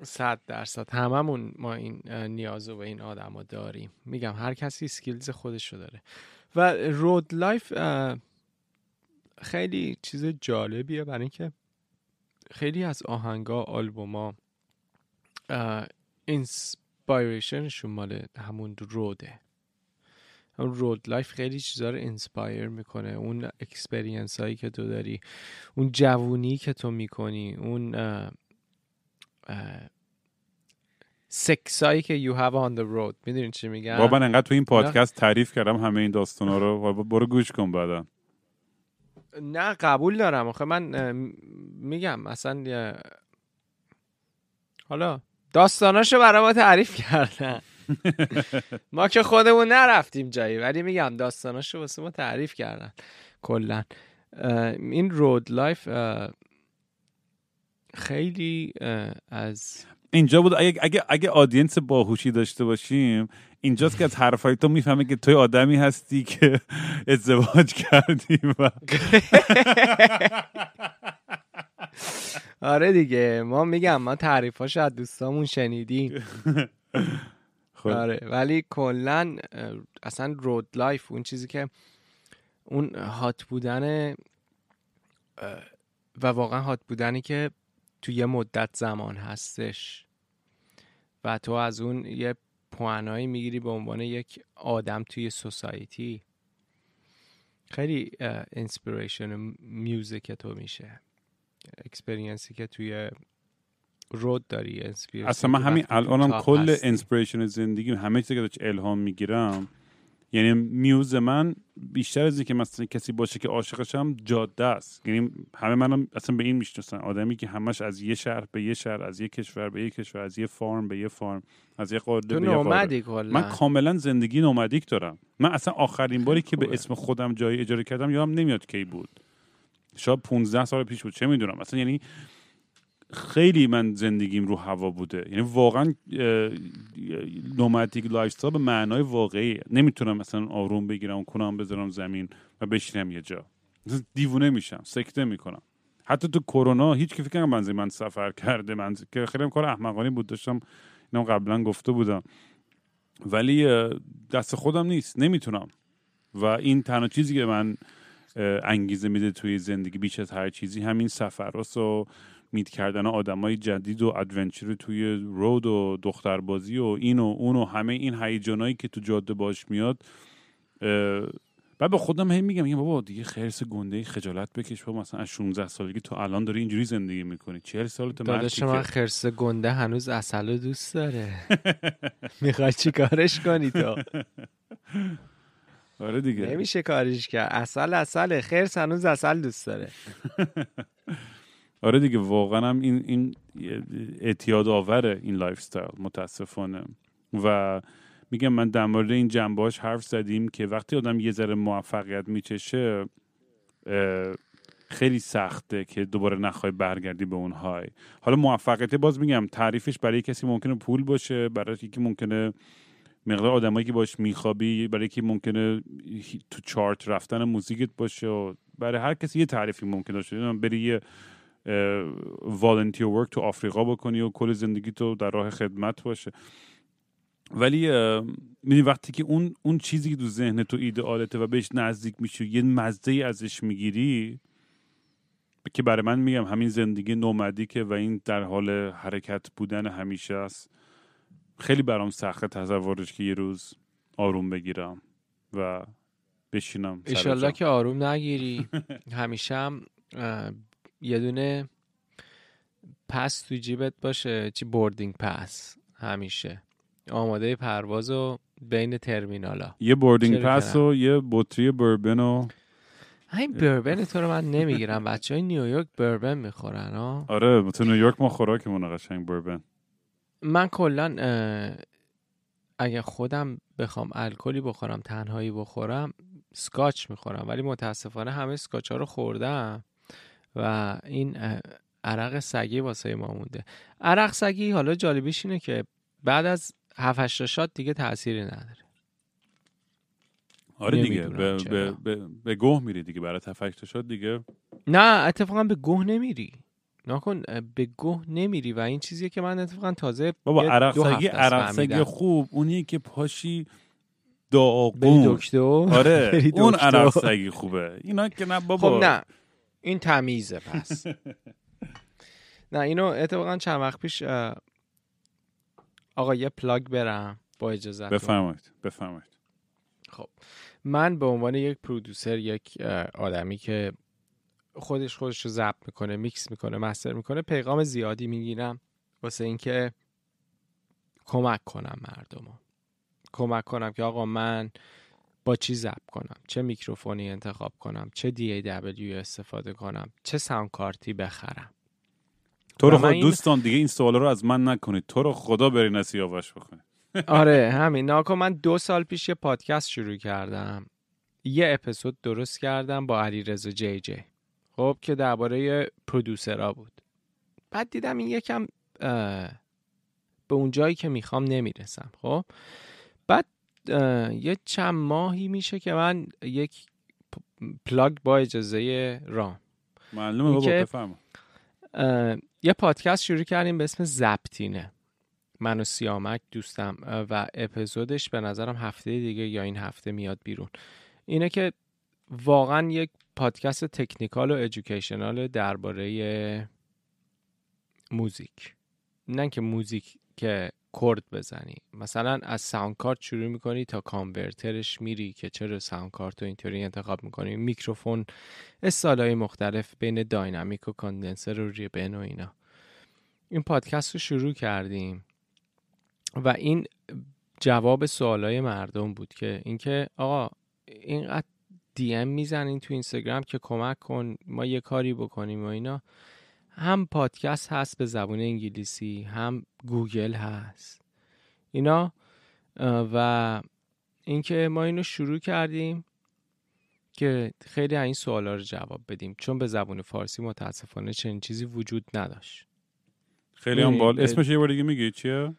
صد درصد. هممون ما این نیازو به این آدم رو داریم. میگم هر کسی skills خودشو داره. و road life خیلی چیز جالبیه برای اینکه خیلی از آهنگا آلبوما inspiration شون مال همون road ه اون road life خیلی چیزا رو inspire می‌کنه. اون experience هایی که تو داری اون جوونی که تو می‌کنی اون سکس هایی که you have on the road. می‌دونی چی میگم؟ بابا انقدر تو این پادکست تعریف کردم همه این داستانا رو. برو گوش کن بعدا. نه قبول دارم. آخه من میگم اصلا حالا داستاناشو برای ما تعریف کردن. ما که خودمون نرفتیم جایی ولی میگم داستاناشو واسه ما تعریف کردن کلا این road life خیلی از اینجا بود اگه اگه, اگه audience باهوشی داشته باشیم اینجاست که از حرفای تو می‌فهمه که توی آدمی هستی که ازدواج کردی و آره دیگه. ما میگم ما تعریفاش از دوستامون شنیدیم. خب. آره. ولی کلا اصلا road life اون چیزی که اون hot بودن و واقعا hot بودنی که تو یه مدت زمان هستش. و تو از اون یه پوانایی می‌گیری به عنوان یک آدم توی society خیلی inspiration music تو میشه. experience ی که توی road داری اصلا من همین الانم کل inspiration زندگی همه چیزی که الهام می‌گیرم یعنی muse من بیشتر از اینکه مثلا کسی باشه که عاشقشم جاده است. یعنی همه منم اصلا به این می‌شناسن. آدمی که همش از یه شهر به یه شهر از یه کشور به یه کشور از یه farm به یه farm از یه قاره به یه قاره. من کاملا زندگی nomadic دارم. من اصلا آخرین باری که به اسم خودم جایی اجاره کردم یادم نمیاد کی بود. شاید 15 سال پیش بود. چه می‌دونم. اصلا یعنی خیلی من زندگیم رو هوا بوده. یعنی واقعا nomadic life به معنای واقعی نمی‌تونم مثلا آروم بگیرم کونم بذارم زمین و بشینم یه جا. دیوونه میشم سکته می‌کنم. حتی تو کرونا هیچ که فکر من من سفر کرده. من که خیلی کار احمقانه‌ای بود. داشتم اینم قبلا گفته بودم. ولی دست خودم نیست. نمی‌تونم. و این تنها چیزی که من انگیزه میده توی زندگی بیش از هر چیزی. همین سفر و میت کردن های جدید و ادونچر توی رود و دختربازی و این و اون و همه این هیجانایی که تو جاده باش میاد بعد به خودم هم میگم بابا دیگه خرس گنده خجالت بکش بابا مثلا از 16 سالگی تو الان داری اینجوری زندگی می‌کنی. 40 سال تو داداش من خرس گنده هنوز عسل دوست داره. می‌خوای چی کارش کنی تو؟ آره دیگه. نمیشه کارش کرد. عسل عسل خرس هنوز عسل دوست داره. آره دیگه واقعا هم این این اعتیاد آوره این lifestyle متاسفانه. و میگم من در مورد این جنبه‌هاش حرف زدیم که وقتی آدم یه ذره موفقیت میچشه خیلی سخته که دوباره نخوای برگردی به اون های حالا موفقیت باز میگم تعریفش برای کسی ممکنه پول باشه برای یکی ممکنه مقدار آدمایی که باش میخوابی برای یکی ممکنه تو چارت رفتن موزیکت باشه و برای هر کسی یه تعریفی ممکنه باشه. بری یه والنتیر ورک تو آفریقا بکنی و کل زندگی تو در راه خدمت باشه. ولی می‌دونی وقتی که اون اون چیزی که تو ذهن تو ایدئالته و بهش نزدیک میشی یه مزه ازش می‌گیری که برای من میگم همین زندگی nomadic و این در حال حرکت بودن همیشه است. خیلی برام سخته تصورش که یه روز آروم بگیرم و بشینم ایشالله که آروم نگیری. همیشه هم یه دونه pass تو جیبت باشه. چی؟ boarding pass. همیشه. آماده پرواز و بین ترمینالا. یه boarding pass و یه بطری بربن و همین بربن تو رو من نمی‌گیرم. بچه های نیویورک بربن می‌خورن آره تو نیویورک ما خوراکمون قشنگ بربن من کلا اگه خودم بخوام الکلی بخورم تنهایی بخورم سکاچ می‌خورم. ولی متاسفانه همه سکاچ ها رو خوردم و این عرق سگی واسه ما مونده. عرق سگی حالا جالبیش اینه که بعد از 7 شات دیگه تأثیری نداره. آره دیگه به, به, به, به گوه میری دیگه. برای تفکت شد دیگه نه اتفاقا به گوه نمیری. نکن به گوه نمیری و این چیزیه که من اتفاقا تازه بابا عرق سگی عرق سگی خوب اونی که پاشی داغون. دکتر؟ آره اون عرق سگی خوبه. اینا که نه بابا. خب نه. این تمیزه پس. نه اینو اتفاقا چند وقت پیش آقا یه plug برم با اجازه بفرمایید بفرمایید. خب من به عنوان یک producer یک آدمی که خودش خودش رو ضبط می‌کنه میکس می‌کنه master می‌کنه. پیغام زیادی می‌گیرم واسه اینکه کمک کنم مردم کمک کنم که آقا من با چی ضبط کنم؟ چه میکروفونی انتخاب کنم؟ چه DAW استفاده کنم؟ چه sound card ی بخرم؟ تو رو خود دوستان دیگه این سوال رو از من نکنید. تو رو خدا بری نسیاوش بخونید آره همین. ناکن من دو سال پیش یه پادکست شروع کردم. یه اپیزود درست کردم با علی رزا جی جی خب که درباره پرودوسرا بود. بعد دیدم این یکم به اون جایی که می‌خوام نمی‌رسم خب؟ بعد یه چند ماهی میشه که من یک plug با اجازه رام. معلومه بابا بفرما. یه پادکست شروع کردیم به اسم ضبطینه. من و سیامک دوستم و اپیزودش به نظرم هفته دیگه یا این هفته میاد بیرون. اینه که واقعا یک پادکست technical و educational درباره موزیک. نه که موزیک که chord بزنی. مثلا از sound card شروع می‌کنی تا converter ش میری که چرا sound card رو اینطوری انتخاب می‌کنی. میکروفون استایلای مختلف بین dynamic و condenser و ribbon و اینا. این پادکست رو شروع کردیم و این جواب سوالای مردم بود که اینکه آقا اینقدر DM می‌زنین تو اینستاگرام که کمک کن ما یه کاری بکنیم و اینا. هم پادکست هست به زبان انگلیسی هم گوگل هست. اینا و اینکه ما اینو شروع کردیم که خیلی این سوالا رو جواب بدیم. چون به زبان فارسی متاسفانه چنین چیزی وجود نداشت. خیلی هم عالی اسمش یه بار دیگه میگی چیه؟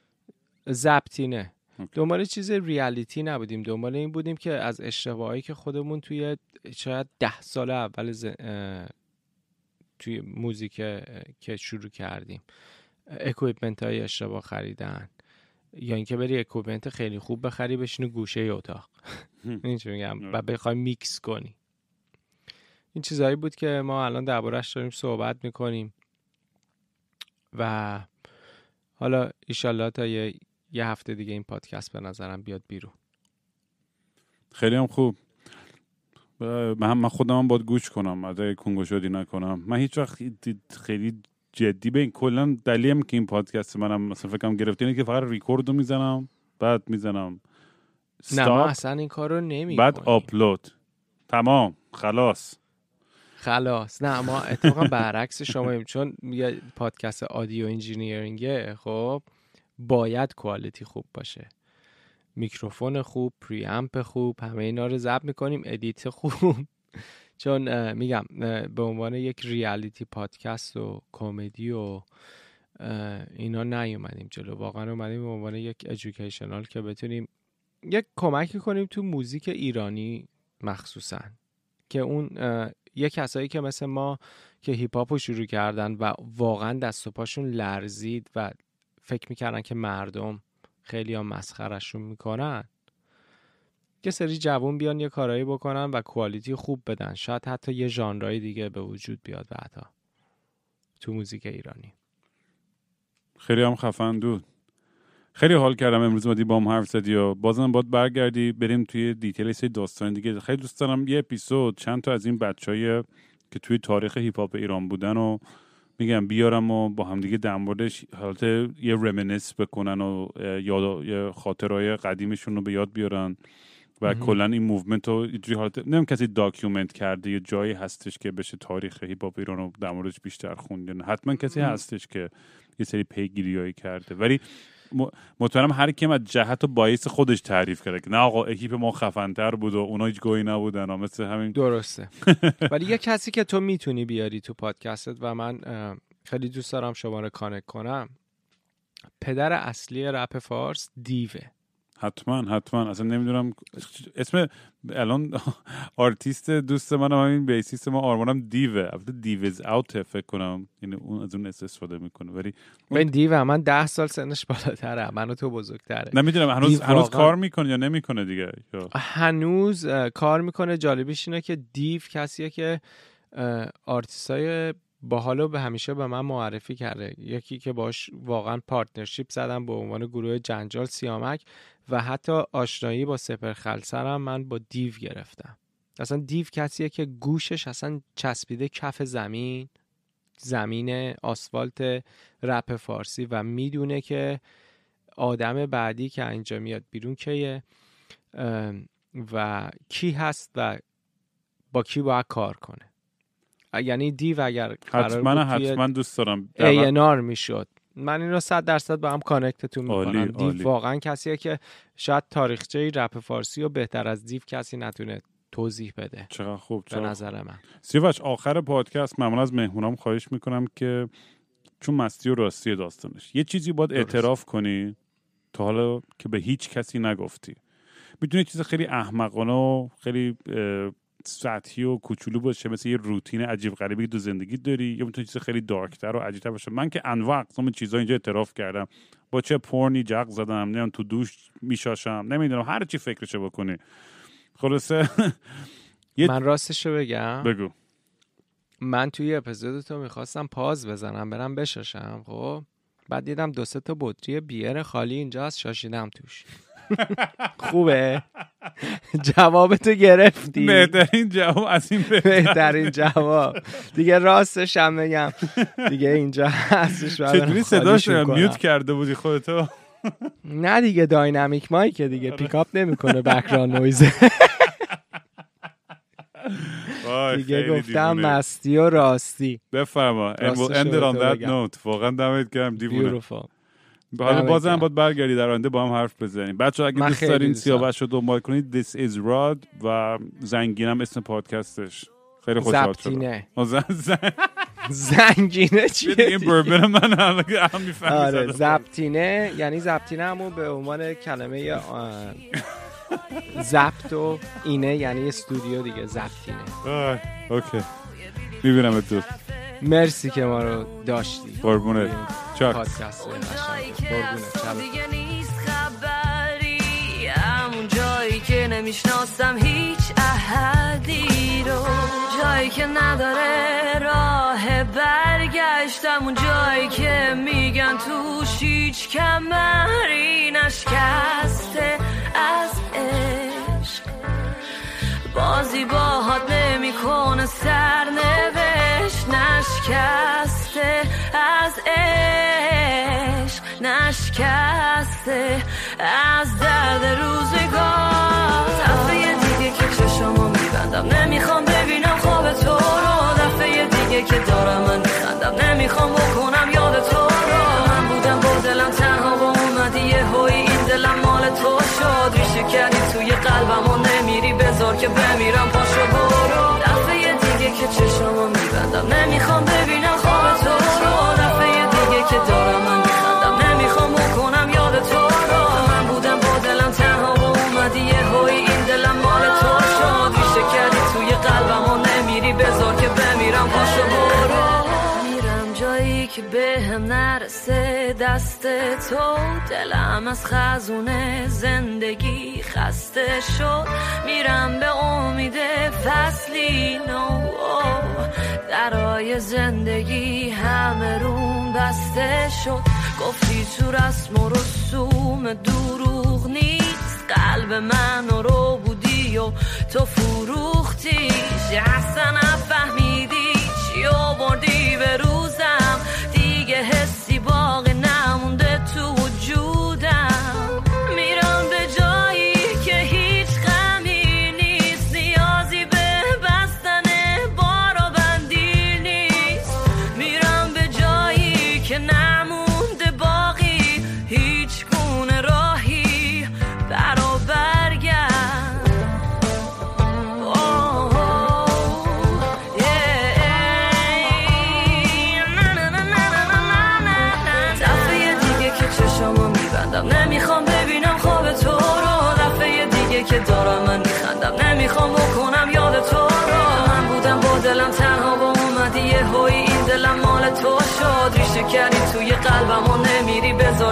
ضبطینه دنبال چیز reality نبودیم. دنبال این بودیم که از اشتباهایی که خودمون توی شاید ده سال اول توی موزیک که شروع کردیم. equipment های اشتباه خریدن. یا اینکه بری equipment خیلی خوب بخری بشینی گوشه اتاق. این میگم؟ و بخوای میکس کنی. این چیزهایی بود که ما الان دربارهش داریم صحبت می‌کنیم. و حالا ایشالله تا یه, یه هفته دیگه این پادکست به نظرم بیاد بیرون. خیلی هم خوب. من من خودم باید گوش کنم. از کنگو شدی نکنم. من هیچ وقت خیلی جدی به این کلا دلیلم که این پادکست منم مثلا فکرم گرفته اینه که فقط ریکورد رو می‌زنم بعد می‌زنم. نه ما اصلا این کار رو نمی بعد آپلود. تمام. خلاص. خلاص. نه ما اتفاقا برعکس شما چون یه پادکست audio engineering ه خب؟ باید quality خوب باشه. میکروفون خوب preamp خوب همه اینا رو ضبط می‌کنیم edit خوب. چون میگم به عنوان یک ریالیتی پادکست و کمدی و اینا نیومدیم جلو. واقعا اومدیم به عنوان یک ادویکیشنال که بتونیم یک کمکی کنیم تو موزیک ایرانی مخصوصا. که اون یه کسایی که مثل ما که هیپ هاپ شروع کردن و واقعا دست و پاشون لرزید و فکر می‌کردن که مردم خیلی ها مسخرشون می‌کنن. یه سری جوون بیان یه کارایی بکنن و quality خوب بدن. شاید حتی یه ژانرهای دیگه به وجود بیاد بعدا تو موزیک ایرانی. خیلی هم خفن بود. خیلی حال کردم امروز اومدی با هم حرف زدی و بازم باید برگردی بریم توی detail یه سری داستان دیگه. خیلی دوست دارم یه اپیزود چند تا از این بچه‌های که توی تاریخ هیپ هاپ ایران بودن و میگم بیارم و با هم دیگه در موردش حالت یه reminisce بکنن و یاد خاطره‌های قدیمشون رو به یاد بیارن و کلا این movement رو اینجوری حالت نمی‌دونم کسی document کرده یه جایی هستش که بشه تاریخ هیپ هاپ ایران رو در موردش بیشتر خونده حتما کسی هستش که یه سری پیگیریایی کرده. ولی مطمئنم هر کیم از جهت و bias خودش تعریف کرده که نه آقا اکیپ ما خفنتر بود و اونا هیچ گهی نبودن مثل همین. درسته. ولی یه کسی که تو می‌تونی بیاری تو پادکستت و من خیلی دوست دارم شما رو کانک کنم. پدر اصلی رپ فارس دیوه. حتما حتما. اصلا نمی‌دونم اسم الان آرتیست دوست من همین بیسیست ما آرمانم دیوه. البته دیوز اوت فکر کنم. یعنی اون از اون استفاده می‌کنه. ولی من دیوه من ده سال سنش بالاتره. منو تو بزرگتره. نمی‌دونم هنوز هنوز کار می‌کنه یا نمی‌کنه دیگه؟ هنوز کار می‌کنه. جالبیش اینه که دیو کسیه که آرتیست با به همیشه به من معرفی کرده. یکی که باش واقعا partnership زدم به عنوان گروه جنجال سیامک. و حتی آشنایی با سپهر خلسه رم من با دیو گرفتم. اصلا دیو کسیه که گوشش اصلا چسبیده کف زمین زمین آسفالت رپ فارسی و می‌دونه که آدم بعدی که اینجا میاد بیرون کیه و کی هست و با کی باید کار کنه. یعنی دیو اگر حتما حتما دوست دارم اینار می‌شد. من این رو صد درصد با هم کانکتتون می‌کنم. دیو واقعا کسیه که شاید تاریخچه رپ فارسی و بهتر از دیو کسی نتونه توضیح بده. چقدر خوب به نظر من. سیوش آخر پادکست معمولا از مهمونام خواهش می‌کنم که چون مستی و راستی داستانش یه چیزی باید اعتراف کنی تا حالا که به هیچ کسی نگفتی. می‌تونه چیز خیلی احمقانه و خیلی سطحی و کوچولو باشه مثل یه روتین عجیب غریبی که تو زندگی داری یا می‌تونه چیز خیلی دارکتر و عجیبتر باشه. من که انواع اقسام چیزا اینجا اعتراف کردم. با چه پورنی جق زدم نمی‌دونم تو دوش میشاشم نمی‌دونم هر چی فکرشو بکنی. خلاصه من راستشو بگم. بگو. من توی اپیزود تو می‌خواستم پاز بزنم برم بشاشم خب؟ بعد دیدم دو سه تا بطری بیر خالی اینجا از شاشیدم توش. خوبه. جواب تو گرفتی. بهترین جواب از این بهترین جواب. دیگه راستش هم بگم. دیگه اینجا هستش چطوری صداش میوت کرده بودی خودتو؟ نه دیگه داینامیک مایک دیگه. پیکاپ نمی‌کنه بکران نویزه دیگه گفتم مستی و راستی. بفرما. On that note. واقعا دمت گرم دیوونه. حالا بازم باید برگردی در آینده با هم حرف بزنیم. بچه اگه دوست دارین سیاوش رو دنبال کنید This is Rod و زنگینم اسم پادکستش. خیلی خوشحال شدم. زنگینه چیه؟ این بربن من هم آره زبطینه یعنی زبطینه همون به عنوان کلمه زبط و اینه یعنی استودیو دیگه زبطینه اوکی. می‌بینم تو مرسی که ما رو داشتی. قربونت. چاک. پادکست قربونت. دیگه نیست خبری. همون جایی که نمی‌شناسم هیچ احدی رو. جایی که نداره راه برگشتم. اون جایی که میگن توش هیچ کمری نشکسته. عشق. بازی باهات نمی‌کنه سرنوشت نشکسته از عشق نشکسته از درد روزگار. دفعه دیگه که چشمو میبندم نمی‌خوام ببینم خواب تو رو. دفعه دیگه که دارم من میخندم نمی‌خوام بکنم یاد تو رو. من بودم با دلم تنها و اومدی یه هوی این دلم که بمیرم نرسه دست تو دلم از خزونه زندگی خسته شد. میرم به امید فصلی نو. درای زندگی همه روم بسته شد. گفتی تو رسم و رسوم دروغ نیست. قلب من رو بودی و تو فروختیش اصلا نفهمیدی چی آوردی به روزم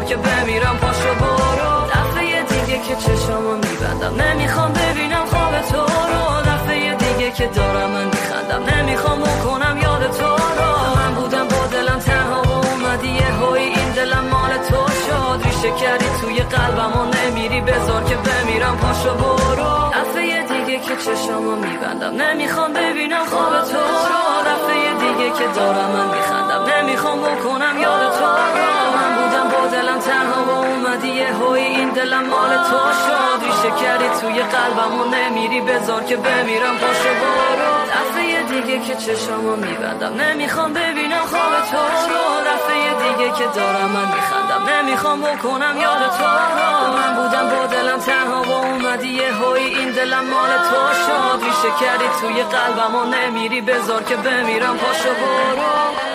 که بمیرم پاشو برو. دفعه دیگه که چشمو میبندم. نمی‌خوام ببینم خواب تو رو. دفعه دیگه که دارم من میخندم. نمی‌خوام بکنم یاد تو رو. من بودم با دلم تنها و اومدی یه این دلم مال تو شد. ریشه کردی توی قلبم و نمیری. بذار که بمیرم پاشو برو. دیگه که چشمو میبندم. نمی‌خوام ببینم خواب تو رو. دفعه دیگه که دارم من میخندم. نمی‌خوام بکنم یاد تو رو. من بودم با دلم تنها و اومدی یه این دلم مال تو شد. ریشه کردی توی قلبم و نمیری. بذار که بمیرم پاشو برو. دفعه دیگه که چشمو میبندم. نمی‌خوام ببینم خواب تو رو. دفعه دیگه که دارم من میخندم. نمی‌خوام بکنم یاد تو رو. من بودم با دلم تنها و اومدی یه هوی. این دلم مال تو شد. ریشه کردی توی قلبم و نمیری. بذار که بمیرم. پاشو برو.